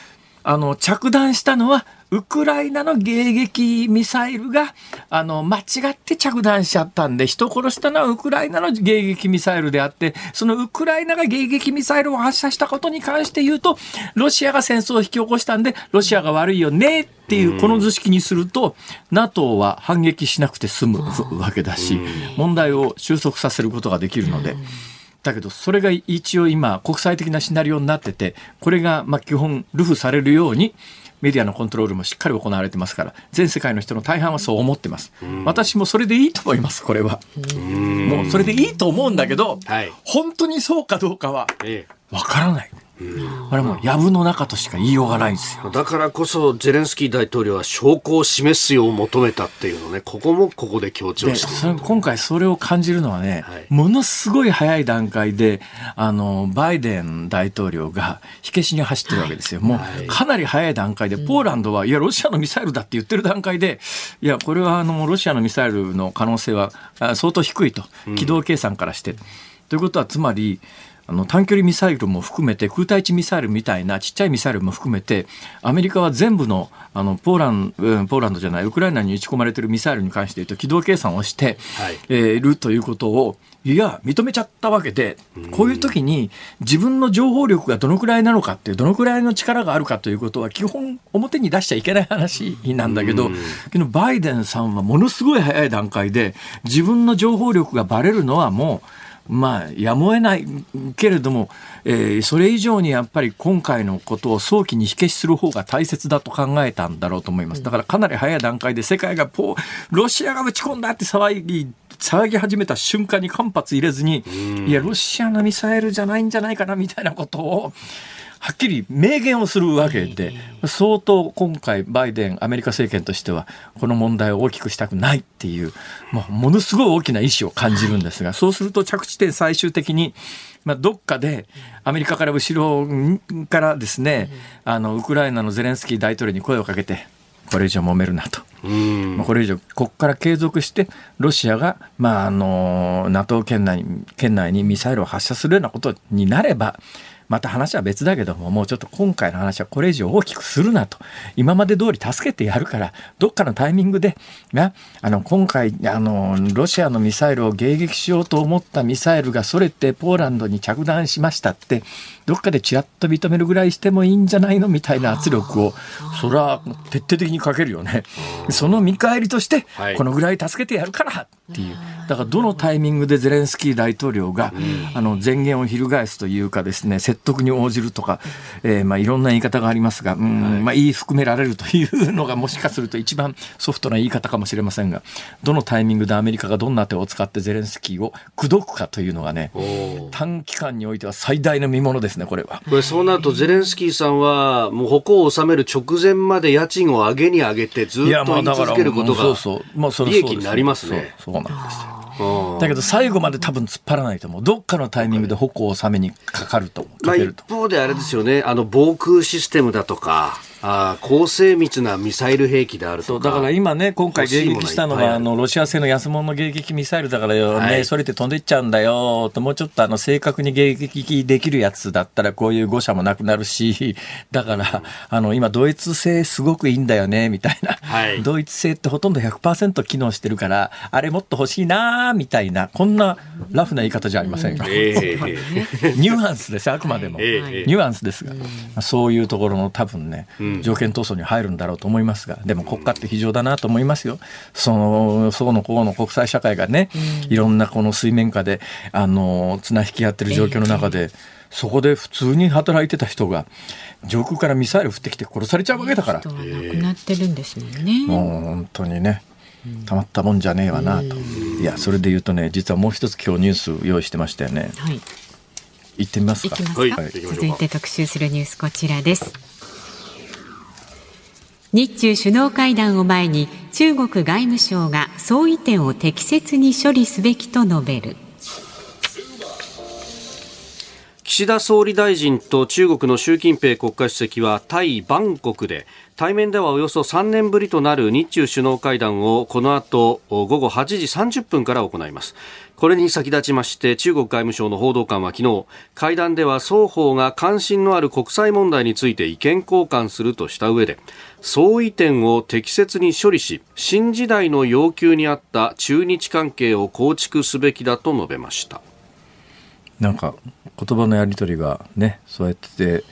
あの着弾したのはウクライナの迎撃ミサイルがあの間違って着弾しちゃったんで人殺したのはウクライナの迎撃ミサイルであってそのウクライナが迎撃ミサイルを発射したことに関して言うとロシアが戦争を引き起こしたんでロシアが悪いよねっていうこの図式にすると NATO は反撃しなくて済むわけだし問題を収束させることができるので。だけどそれが一応今国際的なシナリオになっててこれがまあ基本ルフされるようにメディアのコントロールもしっかり行われてますから全世界の人の大半はそう思ってます。私もそれでいいと思いますこれは。もうそれでいいと思うんだけど、はい、本当にそうかどうかはわからない。これもう藪の中としか言いようがないんですよ。だからこそゼレンスキー大統領は証拠を示すよう求めたっていうのねここもここで強調して今回それを感じるのはね、はい、ものすごい早い段階であのバイデン大統領が火消しに走ってるわけですよ、もうかなり早い段階でポーランドはいやロシアのミサイルだって言ってる段階でいやこれはあのロシアのミサイルの可能性は相当低いと。軌道計算からして。うん、ということはつまりあの短距離ミサイルも含めて空対地ミサイルみたいなちっちゃいミサイルも含めてアメリカは全部のあのポーラン、うん、ポーランドじゃないウクライナに撃ち込まれているミサイルに関して言うと軌道計算をして、はい。えー、いるということをいや認めちゃったわけでこういう時に自分の情報力がどのくらいなのかっていうどのくらいの力があるかということは基本表に出しちゃいけない話なんだけどけどバイデンさんはものすごい早い段階で自分の情報力がばれるのはもうまあ、やむを得ないけれども、えー、それ以上にやっぱり今回のことを早期に火消しする方が大切だと考えたんだろうと思います。だからかなり早い段階で世界がポロシアが打ち込んだって騒ぎ、騒ぎ始めた瞬間に間髪入れずに、いや、ロシアのミサイルじゃないんじゃないかなみたいなことを、はっきり明言をするわけで、相当今回バイデン、アメリカ政権としては、この問題を大きくしたくないっていう、ものすごい大きな意思を感じるんですが、そうすると着地点最終的に、まあ、どっかでアメリカから後ろからですね、あの、ウクライナのゼレンスキー大統領に声をかけて、これ以上揉めるなと。まあ、これ以上、ここから継続して、ロシアが、まあ、あの、NATO 圏内圏内にミサイルを発射するようなことになれば、また話は別だけども、もうちょっと今回の話はこれ以上大きくするなと。今まで通り助けてやるから、どっかのタイミングで、な、あの、今回、あの、ロシアのミサイルを迎撃しようと思ったミサイルがそれってポーランドに着弾しましたって、どっかでちらっと認めるぐらいしてもいいんじゃないのみたいな圧力を、それは徹底的にかけるよね。その見返りとして、このぐらい助けてやるからっていう。だからどのタイミングでゼレンスキー大統領が、あの、前言を翻すというかですね、説得に応じるとか、えー、まあいろんな言い方がありますが、うん、まあ言い含められるというのがもしかすると一番ソフトな言い方かもしれませんが、どのタイミングでアメリカがどんな手を使ってゼレンスキーを口説くかというのがね、短期間においては最大の見ものですね、これは。これそうなるとゼレンスキーさんは、もう矛を収める直前まで家賃を上げに上げてずっと言い続けることが利益になりますね。そうなんですよ。だけど最後まで多分突っ張らないと思う。どっかのタイミングで矛を収めにかかると思う。まあ、一方であれですよね、あの防空システムだとか、あ高精密なミサイル兵器であるとだから今ね、今回迎撃したのは、あのロシア製の安物の迎撃ミサイルだからよ、ね、はい、それって飛んでいっちゃうんだよと、もうちょっとあの正確に迎撃できるやつだったら、こういう誤射もなくなるし、だから、あの今、ドイツ製すごくいいんだよねみたいな、はい、ドイツ製ってほとんど100%機能してるから、あれもっと欲しいなみたいな、こんなラフな言い方じゃありませんか。えー、ニュアンスです、あくまでも。えー、ニュアンスですが、そういうところの多分ね、条件闘争に入るんだろうと思いますがでも国家って非常だなと思いますよそのそのこの国際社会がね、いろんなこの水面下であの綱引きやってる状況の中で、そこで普通に働いてた人が上空からミサイル降ってきて殺されちゃうわけだから。人は亡くなってるんですもんね。もう本当にね。たまったもんじゃねえわなと。いやそれで言うとね実はもう一つ今日ニュース用意してましたよね。はい。行ってみますか。はい、続いて特集するニュースこちらです。日中首脳会談を前に中国外務省が相違点を適切に処理すべきと述べる。岸田総理大臣と中国の習近平国家主席はタイ・バンコクで対面ではおよそ3年ぶりとなる日中首脳会談をこの後午後8時30分から行います。これに先立ちまして中国外務省の報道官は昨日会談では双方が関心のある国際問題について意見交換するとした上で相違点を適切に処理し新時代の要求に合った中日関係を構築すべきだと述べました。なんか言葉のやり取りがねそうやって、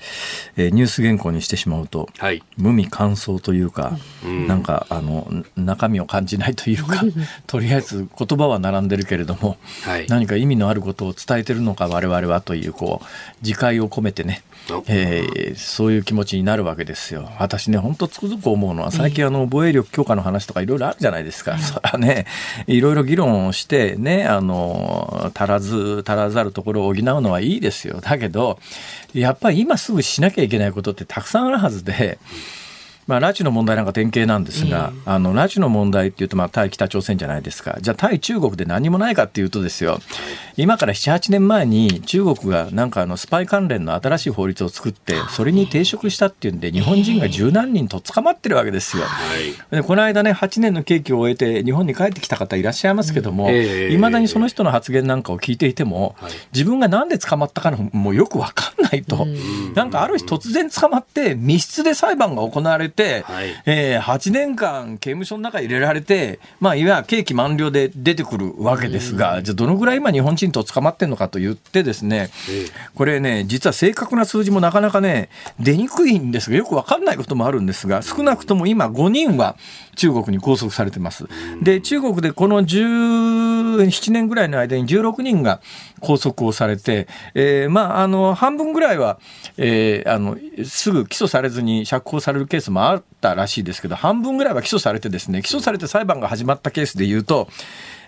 えー、ニュース原稿にしてしまうと、はい、無味乾燥というか、うん、なんかあの中身を感じないというか とりあえず言葉は並んでるけれども、はい、何か意味のあることを伝えてるのか我々はというこう自戒を込めてねえー、そういう気持ちになるわけですよ。私ね、本当つくづく思うのは、最近あの、防衛力強化の話とかいろいろあるじゃないですか。それはね、いろいろ議論をして、ね、あの、足らず、足らざるところを補うのはいいですよ。だけど、やっぱり今すぐしなきゃいけないことってたくさんあるはずで、まあ、拉致の問題なんか典型なんですが、えー、あの拉致の問題っていうと、まあ、対北朝鮮じゃないですか、じゃあ、対中国で何もないかっていうとですよ、今から7、8年前に中国がなんかあのスパイ関連の新しい法律を作って、それに抵触したっていうんで、日本人が十何人と捕まってるわけですよ。でこの間ね、8年の刑期を終えて、日本に帰ってきた方いらっしゃいますけども、いまだにその人の発言なんかを聞いていても、自分がなんで捕まったかのもよく分かんないと、なんかある日突然捕まって、密室で裁判が行われて、て、はい、えー、8年間刑務所の中に入れられて、まあ、いわゆる刑期満了で出てくるわけですが、じゃあどのぐらい今日本人と捕まってるのかと言ってですね、これね、実は正確な数字もなかなかね、出にくいんですが、よくわかんないこともあるんですが、少なくとも今5人は中国に拘束されてます。で、中国でこの17年ぐらいの間に16人が拘束をされて、えー、まあ、あの、半分ぐらいは、えー、あの、すぐ起訴されずに釈放されるケースもあったらしいですけど、半分ぐらいは起訴されてですね、起訴されて裁判が始まったケースで言うと、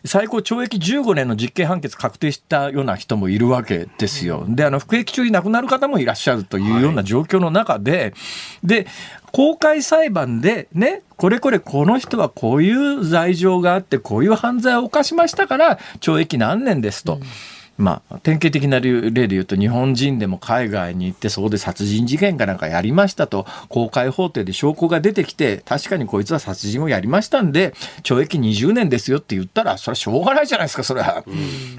最高懲役15年の実刑判決確定したような人もいるわけですよ。で、あの、服役中に亡くなる方もいらっしゃるというような状況の中で、はい、で、公開裁判でね、これこれこの人はこういう罪状があって、こういう犯罪を犯しましたから、懲役何年ですと。うんまあ、典型的な例で言うと、日本人でも海外に行って、そこで殺人事件かなんかやりましたと、公開法廷で証拠が出てきて、確かにこいつは殺人をやりましたんで、懲役20年ですよって言ったら、それはしょうがないじゃないですか、それは。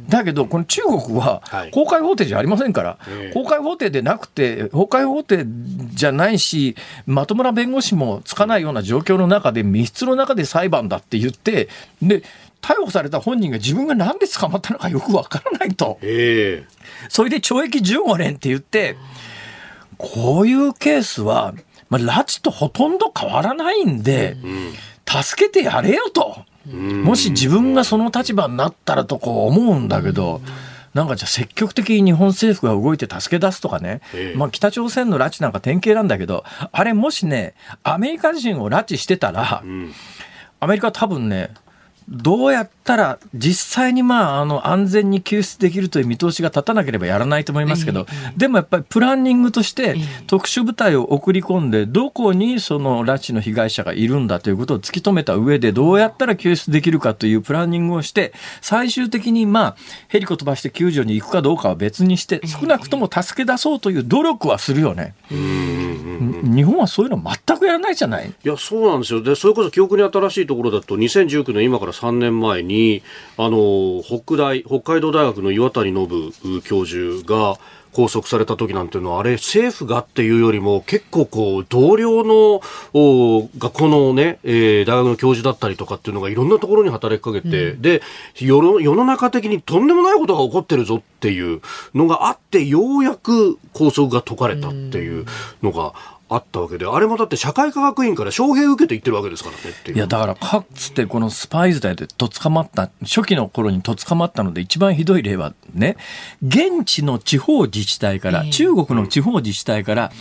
だけど、この中国は、公開法廷じゃありませんから、はい、公開法廷でなくて、公開法廷じゃないし、まともな弁護士もつかないような状況の中で、密室の中で裁判だって言って、で、逮捕された本人が自分が何で捕まったのかよくわからないと。それで懲役15年って言って、こういうケースは、まあ、拉致とほとんど変わらないんで、助けてやれよと。もし自分がその立場になったらとこう思うんだけど、なんかじゃあ積極的に日本政府が動いて助け出すとかね、まあ、北朝鮮の拉致なんか典型なんだけど、あれもしね、アメリカ人を拉致してたら、アメリカ多分ね、どうやったら実際にまああの安全に救出できるという見通しが立たなければやらないと思いますけど、でもやっぱりプランニングとして特殊部隊を送り込んでどこにその拉致の被害者がいるんだということを突き止めた上でどうやったら救出できるかというプランニングをして最終的にまあヘリコ飛ばして救助に行くかどうかは別にして少なくとも助け出そうという努力はするよね。日本はそういうの全くやらないじゃない。いやそうなんですよ。でそれこそ記憶に新しいところだと2019年今から3年前にあの北大北海道大学の岩谷信教授が拘束された時なんていうのはあれ政府がっていうよりも結構こう同僚の学校のね、えー、大学の教授だったりとかっていうのがいろんなところに働きかけて、うん、で世の世の中的にとんでもないことが起こってるぞっていうのがあってようやく拘束が解かれたっていうのがあったわけで、あれもだって社会科学院から招聘受けて言ってるわけですからねいや、だからかつてこのスパイズでと捕まった、初期の頃にと捕まったので一番ひどい例はね、現地の地方自治体から、中国の地方自治体から、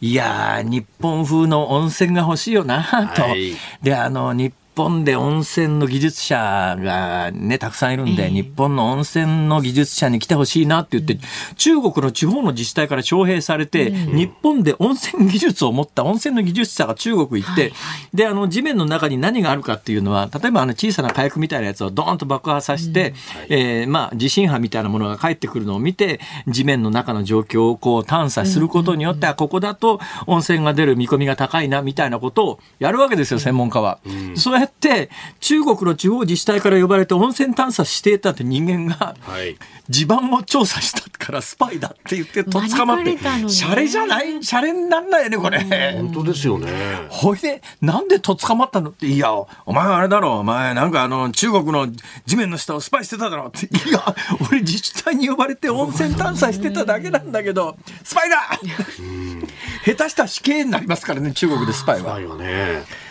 いやー、日本風の温泉が欲しいよなと。はい、で、あの、日本で温泉の技術者がね、たくさんいるんで、えー、日本の温泉の技術者に来てほしいなって言って、うん、中国の地方の自治体から招聘されて、うん、日本で温泉技術を持った温泉の技術者が中国行って、はいはい、で、あの、地面の中に何があるかっていうのは、例えばあの小さな火薬みたいなやつをドーンと爆破させて、うん。えー、まあ、地震波みたいなものが返ってくるのを見て、地面の中の状況をこう探査することによって、ここだと温泉が出る見込みが高いな、みたいなことをやるわけですよ、専門家は。そうやって、中国の地方自治体から呼ばれて温泉探査していたって人間が、はい、地盤を調査したからスパイだって言ってとっ捕まって、シャレじゃない、シャレになんないよね、これ。本当ですよね。ほいで、なんでとっ捕まったの？って、いや、お前あれだろ、お前なんかあの、中国の地面の下をスパイしてただろって、いや、俺自治体に呼ばれて温泉探査してただけなんだけど、スパイだ 下手したら死刑になりますからね、中国でスパイは。スパイはね。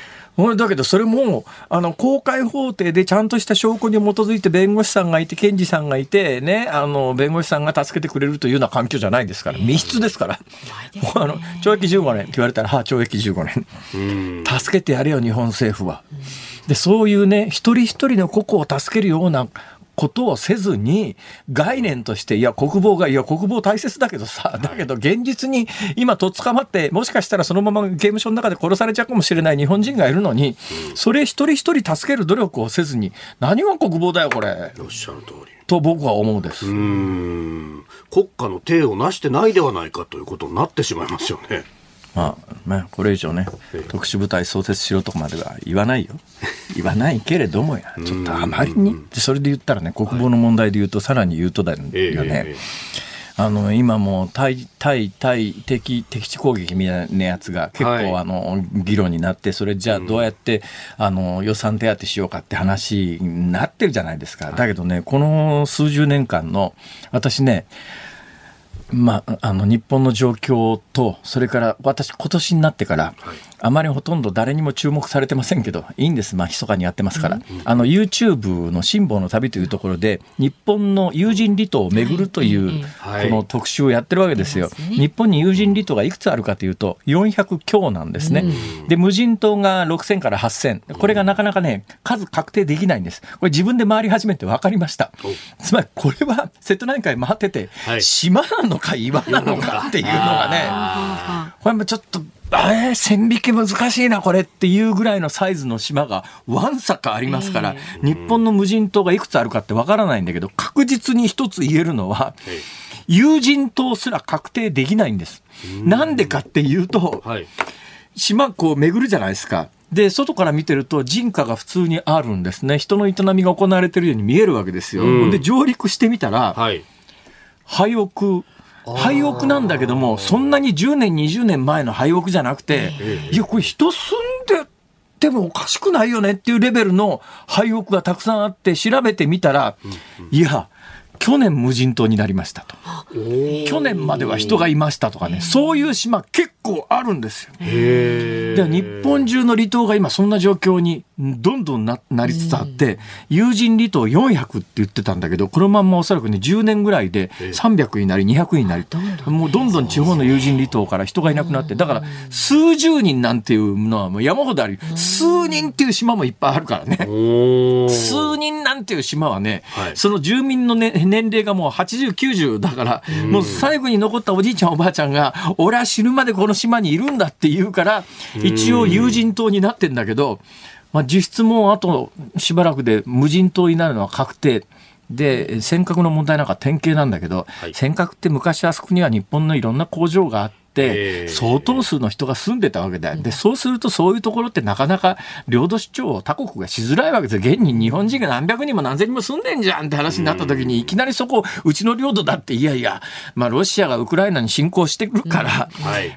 だけどそれもあの公開法廷でちゃんとした証拠に基づいて弁護士さんがいて検事さんがいて、ね、あの弁護士さんが助けてくれるというような環境じゃないですから。密室ですから、もうあの懲役15年って言われたら、はあ、懲役15年。助けてやれよ日本政府は。でそういうね一人一人の個々を助けるようなことをせずに、概念として、いや、国防が、いや、国防大切だけどさ、だけど現実に今とっ捕まって、もしかしたらそのまま刑務所の中で殺されちゃうかもしれない日本人がいるのに、それ一人一人助ける努力をせずに、何が国防だよ、これ。おっしゃる通り。と僕は思うです。うん。国家の体をなしてないではないかということになってしまいますよね。まあ、ね、これ以上ね、特殊部隊創設しろとかまでは言わないよ。言わないけれどもや、ちょっとあまりに、それで言ったらね、国防の問題で言うと、さらに言うとだよね。あの今も対対対敵敵地攻撃みたいなやつが結構、あの議論になってそれじゃあどうやって、あの予算手当しようかって話になってるじゃないですか、だけどねこの数十年間の私ねまあ、あの日本の状況と、それから私、今年になってから、はい、あまりほとんど誰にも注目されてませんけど、いいんです、まあ、密かにやってますから、うん、あの YouTube の辛抱の旅というところで、日本の友人離島を巡るという、この特集をやってるわけですよ。日本に友人離島がいくつあるかというと、400強なんですね。で、無人島が6000から8000、これがなかなかね、数確定できないんです。これ自分で回り始めて分かりました。つまり、これは瀬戸内海回ってて、島なのか岩なのかっていうのがね、これもちょっと、えー、線引き難しいな、これっていうぐらいのサイズの島がわんさかありますから、日本の無人島がいくつあるかってわからないんだけど、確実に一つ言えるのは、有人島すら確定できないんです。なんでかっていうと、島こう巡るじゃないですか。で、外から見てると人家が普通にあるんですね。人の営みが行われてるように見えるわけですよ。で、上陸してみたら、はい、廃屋、廃屋なんだけども、そんなに10年、20年前の廃屋じゃなくて、いや、これ人住んでてもおかしくないよねっていうレベルの廃屋がたくさんあって、調べてみたら、いや、去年無人島になりましたと。去年までは人がいましたとかね、そういう島結構あるんですよ。で日本中の離島が今そんな状況にどんどんななりつつあって、有人離島400って言ってたんだけど、このまんまおそらくね、10年ぐらいで300になり、200になり、もうどんどん地方の有人離島から人がいなくなって、だから数十人なんていうのはもう山ほどあり、数人っていう島もいっぱいあるからね。数人なんていう島はね、その住民の、ね、年齢がもう80、90だから、もう最後に残ったおじいちゃんおばあちゃんが、俺は死ぬまでこの島にいるんだって言うから、一応有人島になってんだけど、まあ、実質もあとしばらくで無人島になるのは確定。で、尖閣の問題なんか典型なんだけど、はい、尖閣って昔あそこには日本のいろんな工場があって、相当数の人が住んでたわけだよ。で、そうするとそういうところってなかなか領土主張を他国がしづらいわけですよ。現に日本人が何百人も何千人も住んでんじゃんって話になった時に、いきなりそこ、うちの領土だって、いやいや、まあロシアがウクライナに侵攻してくるから、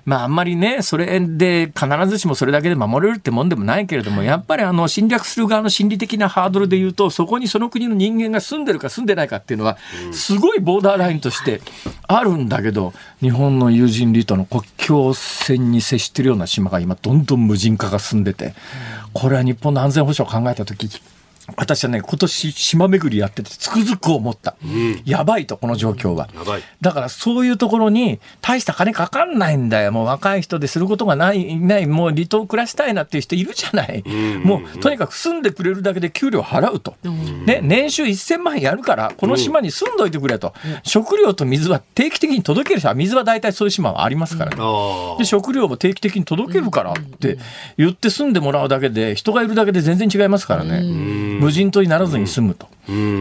まああんまりね、それで必ずしもそれだけで守れるってもんでもないけれども、やっぱりあの侵略する側の心理的なハードルで言うと、そこにその国の人間が住んでるか住んでないかっていうのは、すごいボーダーラインとしてあるんだけど、日本の友人離島の国境線に接しているような島が今どんどん無人化が進んでて、これは日本の安全保障を考えた時私はね、今年島巡りやっててつくづく思った。うん、やばいと、この状況は、うん。だからそういうところに大した金かかんないんだよ。もう若い人ですることがない、ない、もう離島暮らしたいなっていう人いるじゃない。うん、もうとにかく住んでくれるだけで給料払うと。ね、年収1000万やるから、この島に住んどいてくれと。食料と水は定期的に届けるし、水は大体そういう島はありますからね。で、食料も定期的に届けるからって言って住んでもらうだけで、人がいるだけで全然違いますからね。無人島にならずに済むと。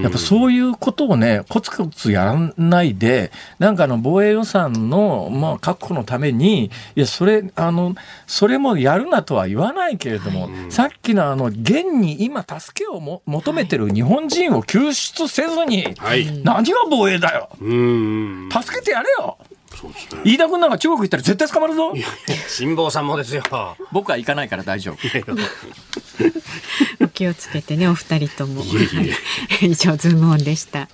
やっぱそういうことをね、コツコツやらないで、なんかあの防衛予算の、まあ、確保のために、いや、それ、あの、それもやるなとは言わないけれども、はい、さっきのあの、現に今助けをも求めてる日本人を救出せずに、はい、何が防衛だよ。助けてやれよ。そうですね、飯田君なんか中国行ったら絶対捕まるぞ。辛坊さんもですよ。僕は行かないから大丈夫。お気をつけてねお二人とも。以上ズームオンでした。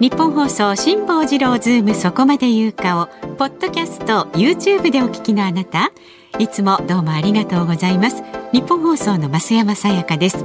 ニッポン放送辛坊治郎ズームそこまで言うかをポッドキャスト YouTube でお聞きのあなた。いつもどうもありがとうございます。ニッポン放送の増山さやかです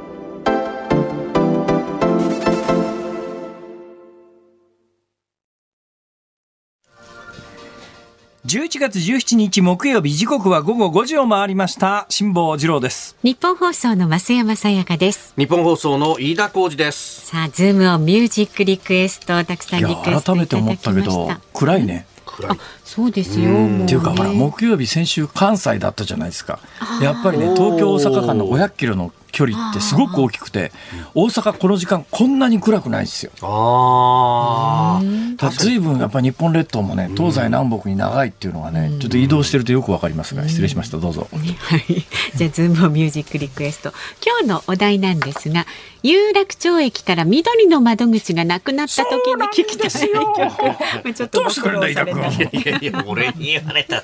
11月17日木曜日時刻は午後5時を回りました。辛坊治郎です。ニッポン放送の増山さやかです。日本放送の飯田浩司です。さあズームオンミュージックリクエストたくさんリクエスト改めて思ったけど暗いね、あそうですよ。っていうかほら木曜日先週関西だったじゃないですか。やっぱりね東京大阪間の500キロの距離ってすごく大きくて大阪この時間こんなに暗くないですよ。ああ。ずいぶんやっぱり日本列島もね東西南北に長いっていうのがねちょっと移動してるとよくわかりますが失礼しましたどうぞ。はい。じゃあズームミュージックリクエスト今日のお題なんですが有楽町駅から緑の窓口がなくなった時に聞きたい曲。ちょっとどうしてくれんだいやいや俺に言われた。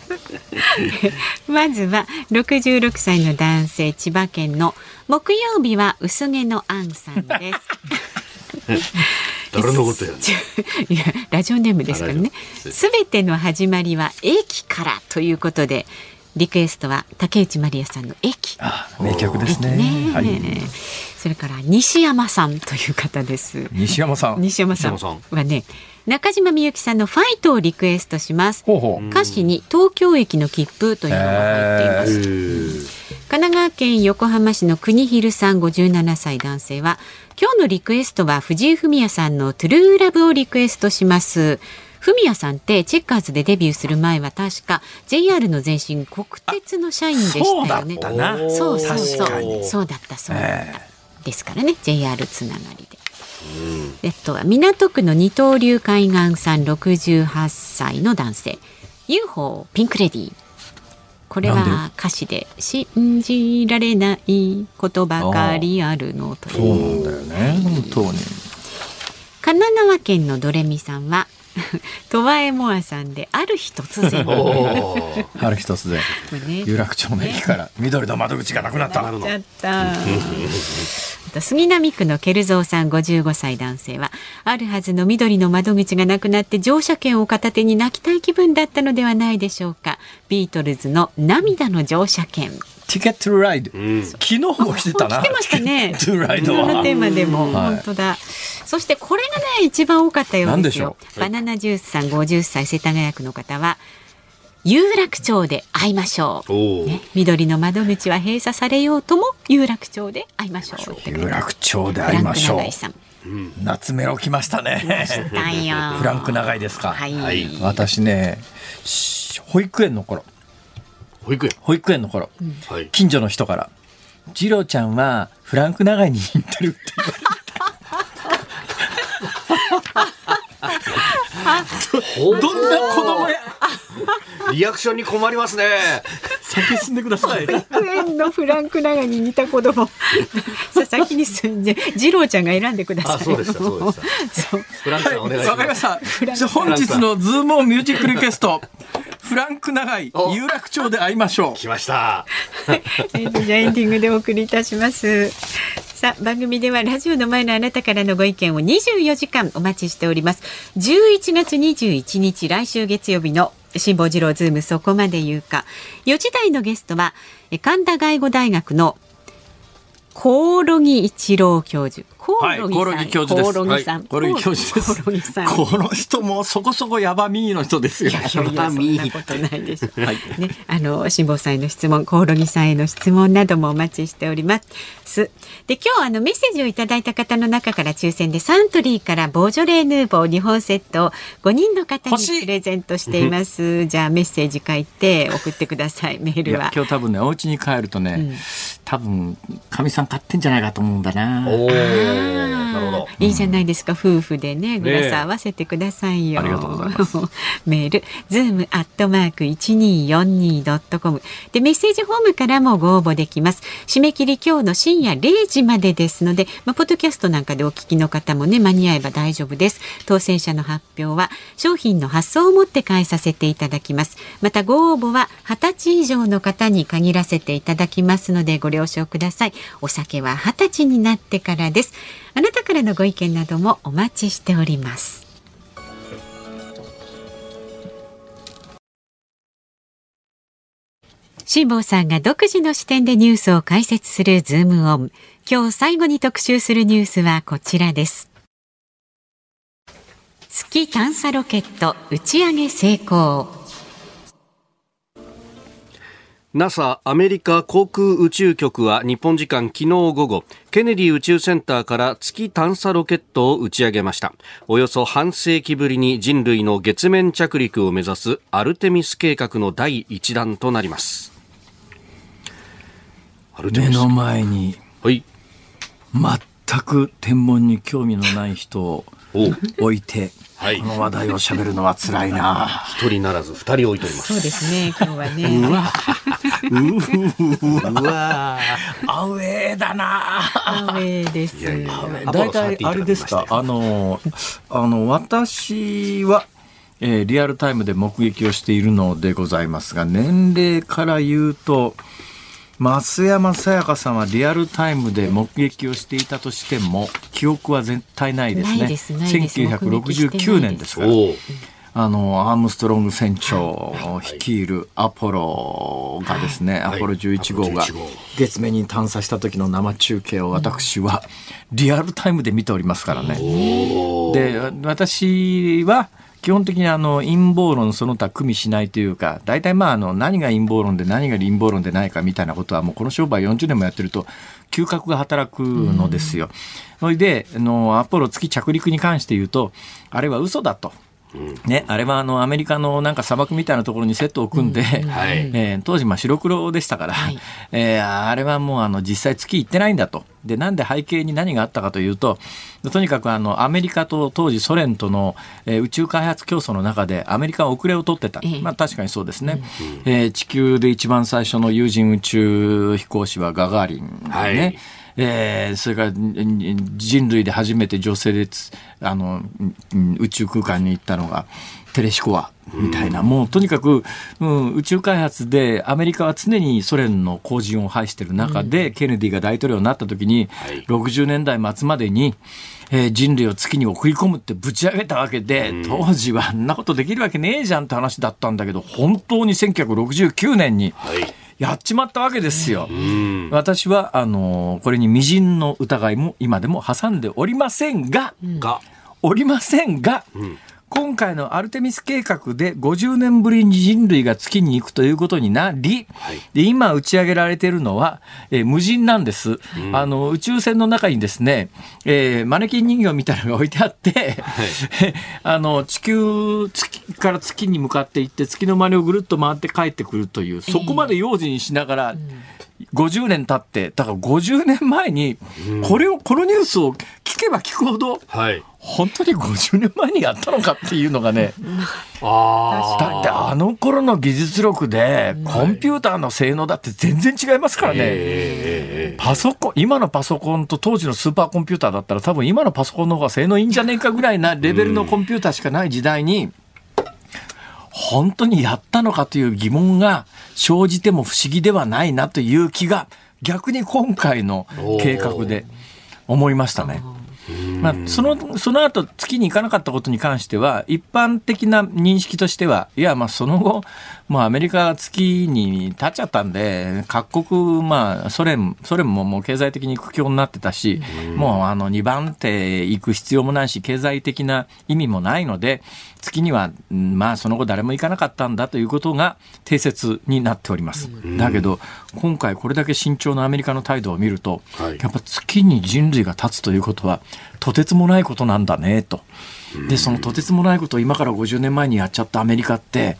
まずは66歳の男性千葉県の木曜日は薄毛のアンさんです。誰のことや、いやラジオネームですからね。すべての始まりは駅からということで。リクエストは竹内まりやさんの駅。名曲ですね。ねはい、それから西山さんという方です。西山さん。西山さんはね、中島みゆきさんのファイトをリクエストします。ほうほう歌詞に東京駅の切符というのが入っています。神奈川県横浜市の国広さん57歳男性は今日のリクエストは藤井フミヤさんのトゥルーラブをリクエストします。フミヤさんってチェッカーズでデビューする前は確か JR の前身国鉄の社員でしたよね。そうそうそうそう。だったそうだった。ですからね JR つながりで。えっと港区の二刀流海岸さん68歳の男性。UFO ピンクレディー。これは歌詞で「信じられないことばかりあるの」という。そうなんだよね。本当に神奈川県のドレミさんは トワエモアさんである日突然。ある日突然、ね、有楽町の駅から緑の窓口がなくなった。なっった。杉並区のケルゾーさん55歳男性はあるはずの緑の窓口がなくなって乗車券を片手に泣きたい気分だったのではないでしょうか。ビートルズの涙の乗車券ティケットライド、昨日も来てたな。来てましたね。トゥライドは。のテーマでも、はい、本当だ。そしてこれがね一番多かったようですよ。バナナジュースさん50歳世田谷区の方は。有楽町で会いましょう、ね、緑の窓口は閉鎖されようとも有楽町で会いましょう。有楽町で会いましょう。夏メロ来ましたね。フランク長いですか、はい、私ね保育園の頃保育園保育園の頃、うん、近所の人から「次郎ちゃんはフランク長いに似てる」って言われて。どんな子供や？リアクションに困りますね。先進んでください。学園のフランク長に似た子供。佐々木に住んで、次郎ちゃんが選んでください。そうでした。そうでした。フランクさんお願いします。わ、かりました。本日のズームオンミュージックリクエスト。フランク永井有楽町で逢いましょう。来ました。えっとじゃエンディングでお送りいたします。さあ番組ではラジオの前のあなたからのご意見を24時間お待ちしております。11月21日来週月曜日の辛坊治郎ズームそこまで言うか。4時台のゲストは神田外語大学のコオロギ一郎教授。コオロギ教授です。コオロギさん。コオロギ教授です。この人もそこそこヤバミーの人ですよ。ヤバミー。そんなことないです。はい。ね、あの辛坊さんへの質問、コオロギさんへの質問などもお待ちしております。で、今日あのメッセージをいただいた方の中から抽選でサントリーからボージョレーヌーボー日本セットを5人の方にプレゼントしています。じゃあメッセージ書いて送ってください。メールは。今日多分ね、お家に帰るとね、うん、多分かみさん買ってんじゃないかと思うんだな。おなるほど。いいじゃないですか、夫婦でね、グラス合わせてくださいよ。ね、ありがとうございます。メール、ズームアットマーク一二四二ドットコムでメッセージフォームからもご応募できます。締め切り今日の深夜零時までですので、まあポッドキャストなんかでお聞きの方もね間に合えば大丈夫です。当選者の発表は賞品の発送をもって代えさせていただきます。またご応募は二十歳以上の方に限らせていただきますのでご了承ください。お酒は二十歳になってからです。あなたからのご意見などもお待ちしております。辛坊さんが独自の視点でニュースを解説するズームオン。今日最後に特集するニュースはこちらです。月探査ロケット打ち上げ成功。NASA アメリカ航空宇宙局は日本時間昨日午後ケネディ宇宙センターから月探査ロケットを打ち上げました。およそ半世紀ぶりに人類の月面着陸を目指すアルテミス計画の第一弾となります。目の前に、はい、全く天文に興味のない人を置いてはい、この話題を喋るのは辛いな。一人ならず二人置いております。そうですね。今日はね。うわ。うわ。アウェーだな。アウェーです。大体あれですか？あのあの私は。えー、リアルタイムで目撃をしているのでございますが年齢から言うと増山さやかさんはリアルタイムで目撃をしていたとしても記憶は絶対ないですね。です1969年ですから。あのアームストロング船長を率いるアポロがですね、アポロ11号が月面に探査した時の生中継を私はリアルタイムで見ておりますからね。で私は基本的にあの陰謀論その他組みしないというか大体まああの何が陰謀論で何が陰謀論でないかみたいなことはもうこの商売40年もやってると嗅覚が働くのですよ。それであのアポロ月着陸に関して言うとあれは嘘だと。ね、あれはあのアメリカのなんか砂漠みたいなところにセットを組んで、えー、当時まあ白黒でしたから、はい、えー、あれはもうあの実際月行ってないんだと。でなんで背景に何があったかというととにかくあのアメリカと当時ソ連との、えー、宇宙開発競争の中でアメリカは遅れを取ってた、まあ、確かにそうですね、うん、えー、地球で一番最初の有人宇宙飛行士はガガーリンね、はいえー、それから人類で初めて女性であの宇宙空間に行ったのがテレシコワみたいな、もうとにかく、うん、宇宙開発でアメリカは常にソ連の後陣を排している中で、うん、ケネディが大統領になった時に、はい、60年代末までに、えー、人類を月に送り込むってぶち上げたわけで、うん、当時はあんなことできるわけねえじゃんって話だったんだけど本当に1969年に。はいやっちまったわけですよ。私は、あの、これに微塵の疑いも今でも挟んでおりませんが、が。おりませんが、うん今回のアルテミス計画で50年ぶりに人類が月に行くということになり、はい、で今打ち上げられているのは、えー、無人なんです、うん、あの宇宙船の中にですね、えー、マネキン人形みたいなのが置いてあって、はい、あの地球月から月に向かっていって月の周りをぐるっと回って帰ってくるというそこまで用心しながら、50年経ってだから50年前にこれを、このニュースを聞けば聞くほど、はい、本当に50年前にやったのかっていうのがねあだってあの頃の技術力でコンピューターの性能だって全然違いますからね、パソコン今のパソコンと当時のスーパーコンピューターだったら多分今のパソコンの方が性能いいんじゃねえかぐらいなレベルのコンピューターしかない時代に。本当にやったのかという疑問が生じても不思議ではないなという気が逆に今回の計画で思いましたね。まあ、そのその後月に行かなかったことに関しては一般的な認識としてはいやまあその後もうアメリカが月に立っちゃったんで各国、まあ、ソ連ソ連ももう経済的に苦境になってたしもうあの2番手行く必要もないし経済的な意味もないので月にはまあその後誰も行かなかったんだということが定説になっております。だけど今回これだけ慎重なアメリカの態度を見ると、やっぱ月に人類が立つということはとてつもないことなんだねと。でそのとてつもないことを今から50年前にやっちゃったアメリカって、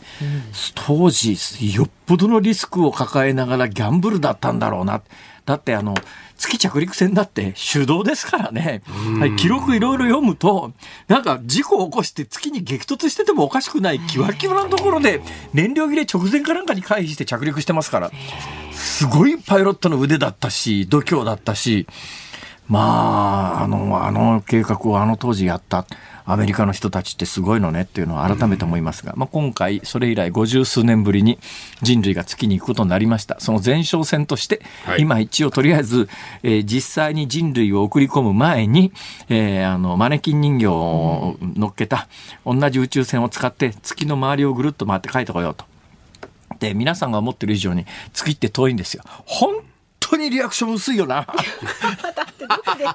当時よっぽどのリスクを抱えながらギャンブルだったんだろうな。だってあの月着陸船だって手動ですからね、はい、記録いろいろ読むとなんか事故を起こして月に激突しててもおかしくないキワキワなところで燃料切れ直前かなんかに回避して着陸してますから。すごいパイロットの腕だったし度胸だったし。まああのあの計画をあの当時やった。アメリカの人たちってすごいのねっていうのを改めて思いますが、まあ、今回それ以来五十数年ぶりに人類が月に行くことになりましたその前哨戦として、今一応とりあえず、えー、実際に人類を送り込む前に、えー、あのマネキン人形を乗っけた同じ宇宙船を使って月の周りをぐるっと回って帰ってこようと。で皆さんが思ってる以上に月って遠いんですよ。本当にリアクション薄いよな。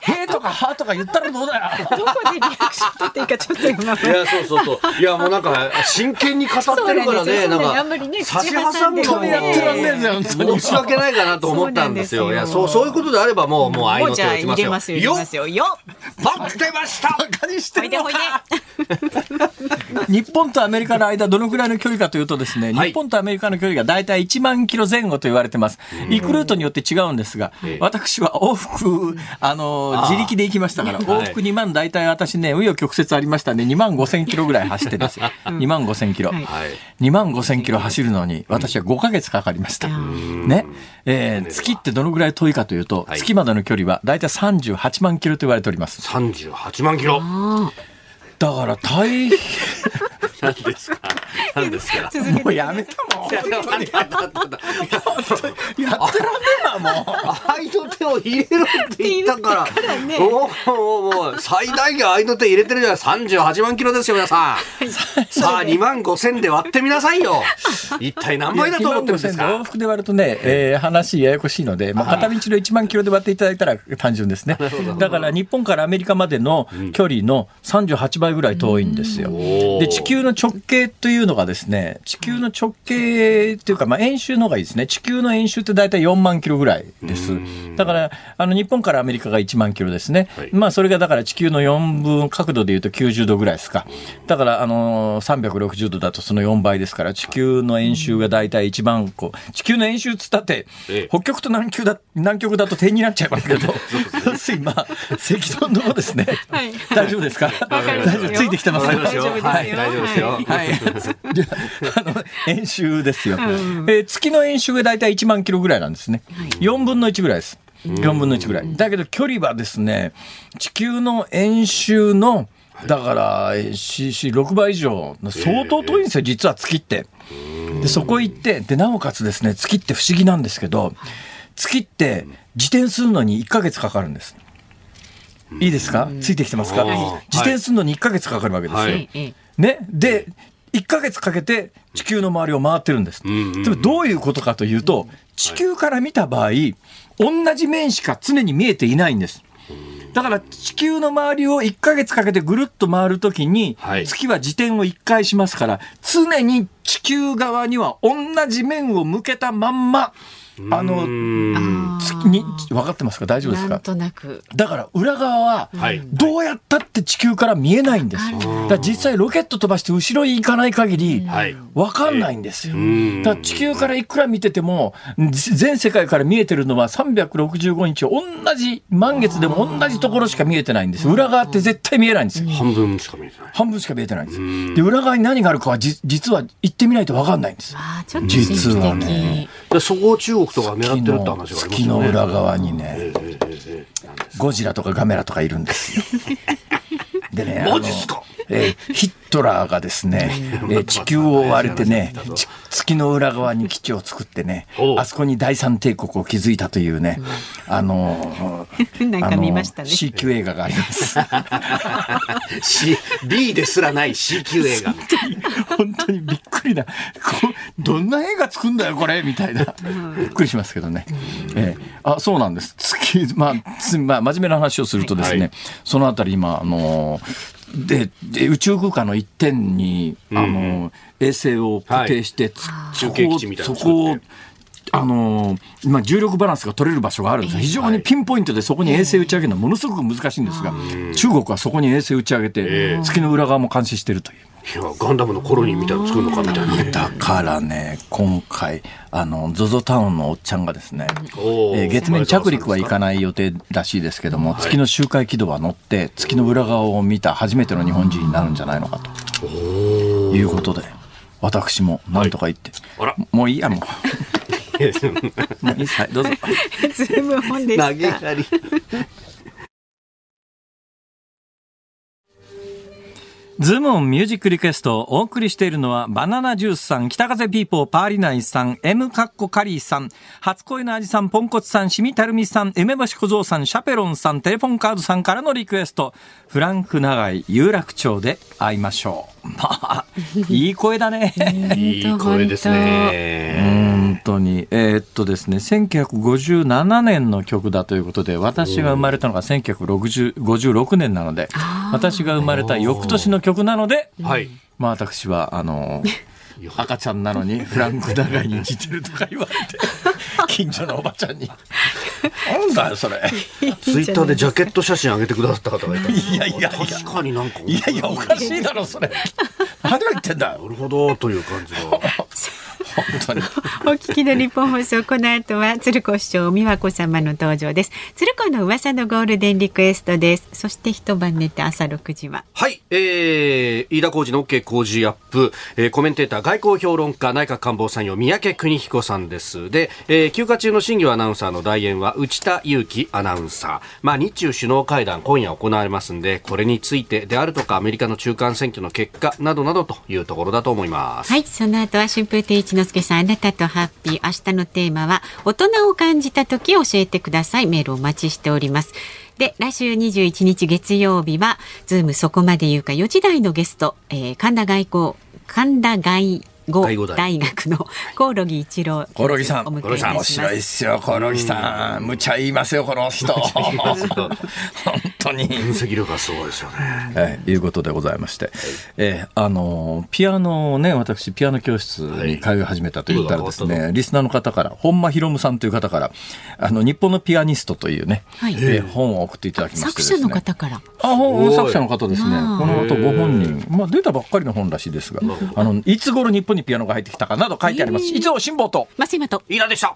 へとかはとか言ったらどうだよ。どこでリアクション取っていいかちょっと今。いや、そうそうそう。いや、もうなんか、真剣に語ってるからね、なんか、あんまりね、差し挟むのもやってらんねえじゃん。申し訳ないかなと思ったんですよ。いや、そう、そういうことであればもう、もう愛の手を打ちますよ。よよよ待ってましたバカにしてるのか日本とアメリカの間、どのくらいの距離かというとですね、日本とアメリカの距離が大体1万キロ前後と言われてます。行くルートによって違うんですが、私は往復、あの、自力で行きましたから、往復2万、大体私ね、紆余曲折ありましたんで、2万5千キロぐらい走ってですよ。2万5千キロ。2万5千キロ走るのに、私は5か月かかりました。ね。えー、月ってどのぐらい遠いかというと、月までの距離は大体38万キロと言われております。38万キロだから大変何ですか？なんですか？もうやめたもん。やってらんねえわ、もう。愛の手を入れろって言ったから。もう、もう、最大限愛の手入れてるじゃない。38万キロですよ、皆さん。さあ、2万5千で割ってみなさいよ。一体何倍だと思ってるんですか？往復で割るとね、えー、話ややこしいので、まあ、片道の1万キロで割っていただいたら単純ですね。だから日本からアメリカまでの距離の38倍ぐらい遠いんですよ。で、地球の直径というのがですね、地球の直径っていうか、まあ、円周の方がいいですね。地球の円周って大体4万キロぐらいです。だから、あの、日本からアメリカが1万キロですね。はい、まあ、それがだから地球の4分、角度でいうと90度ぐらいですか。だから、あの、360度だとその4倍ですから、地球の円周が大体一番、こう、地球の円周つったって、北極と南極だ、南極だと点になっちゃいますけど、要するに、まあ、赤道のですね、はい、大丈夫ですか？大丈夫、ついてきてます大丈夫ですよ。はい、大丈夫ですよ。はい。あの、円周ですよ。えー、月の円周が大体1万キロぐらいなんですね。4分の1ぐらいです。4分の1ぐらい。だけど距離はですね、地球の円周の、だから CC6 倍以上、相当遠いんですよ、実は月って。で、そこ行って、で、なおかつですね、月って不思議なんですけど、月って自転するのに1か月かかるんです。いいですか？ついてきてますか？自転するのに1か月かかるわけですよ。はい、ね。で、1か月かけて地球の周りを回ってるんです。でどういうことかというと、地球から見た場合、同じ面しか常に見えていないんです。だから地球の周りを1か月かけてぐるっと回るときに、月は自転を1回しますから、常に地球側には同じ面を向けたまんま、あの月に分かってますか？大丈夫ですか？なんとなく。だから裏側はどうやったって地球から見えないんですよ、だから実際ロケット飛ばして後ろに行かない限り分かんないんですよ、だから地球からいくら見てても全世界から見えてるのは365日同じ満月でも同じところしか見えてないんです。裏側って絶対見えないんですよ。半分しか見えてない。半分しか見えてないんです。で裏側に何があるかは実は行ってみないと分かんないんです。実はね。そこを中国とか狙ってるって話がありますよね。月の裏側にね、ゴジラとかガメラとかいるんですよ。でね、マジっすか？えー、ヒットラーがですね、えー、地球を追われてね、月の裏側に基地を作ってね、あそこに第三帝国を築いたというね、あのー、なんか見ましたね。C 級映画があります。C、B ですらない C 級映画。本当にびっくりだ。どんな映画作るんだよ、これみたいな。びっくりしますけどね。えー、あ、そうなんです。月、まあ、まあ、真面目な話をするとですね、はい、そのあたり今、あのーでで宇宙空間の一点に、うん、あの衛星を固定して、はい、そこをそこをあのまあ、重力バランスが取れる場所があるんです非常にピンポイントでそこに衛星打ち上げるのはものすごく難しいんですが、中国はそこに衛星打ち上げて、月の裏側も監視しているという。いやガンダムのコロニーみたいなの作るのかみたいな、だからね今回あの ZOZO タウンのおっちゃんがですね、えー、月面着陸はいかない予定らしいですけども、月の周回軌道は乗って月の裏側を見た初めての日本人になるんじゃないのかと。いうことで私も何とか言って、はい、もういいやもう。も。ういいはいどうぞ。ズーム本でした。投げズームオンミュージックリクエストをお送りしているのは、バナナジュースさん、北風ピーポー、パーリナイさん、M カッコカリーさん、初恋の味さん、ポンコツさん、しみたるみさん、梅橋小僧さん、シャペロンさん、テレフォンカードさんからのリクエスト、フランク長井有楽町で会いましょう。まあ、いい声だね。いい声ですね。本当に。えー、っとですね、1957年の曲だということで、私が生まれたのが1956年なので、私が生まれた翌年の曲なので、はい、まあ私は、あの、赤ちゃんなのにフランク長井に似てるとか言われて 近所のおばちゃんに「なんだよそれ」ツイッターでジャケット写真上げてくださった方がいたいやいや確かになんかい。やいやおかしいだろそれ。何を言ってんだなるほどという感じが本当に。お聞きの日本放送、この後は鶴子師匠、美和子様の登場です。鶴子の噂のゴールデンリクエストです。そして一晩寝て朝6時は。はい、えー、飯田浩二の OK 工事アップ、えー、コメンテーター、外交評論家、内閣官房参与、三宅邦彦さんです。で、えー、休暇中の新業アナウンサーの代演は内田裕樹アナウンサー。まあ、日中首脳会談、今夜行われますんで、これについてであるとか、アメリカの中間選挙の結果などなどというところだと思います。はい、その後は春風亭一之輔さん、あなたとハッピー。明日のテーマは、大人を感じた時教えてください。メールお待ちしております。で、来週21日月曜日は、ズームそこまで言うか4時台のゲスト、えー、神田外交、神田外語大学のコオロギ一郎コオロギさん。面白いっすよコオロギさん。無茶言いますよこの人。本当に。分析力がすごいですよね、えー、いうことでございまして、はい、えー、あのピアノね私ピアノ教室に通い始めたと言ったらですね、はい、リスナーの方から本間博さんという方からあの日本のピアニストというね、はい、えー、本を送っていただきまして、ね、作者の方から。あ本作者の方ですね。この後ご本人。まあ出たばっかりの本らしいですがあのいつ頃日本にピアノが入ってきたかなど書いてあります。以上、辛抱と。増山と。飯田でした。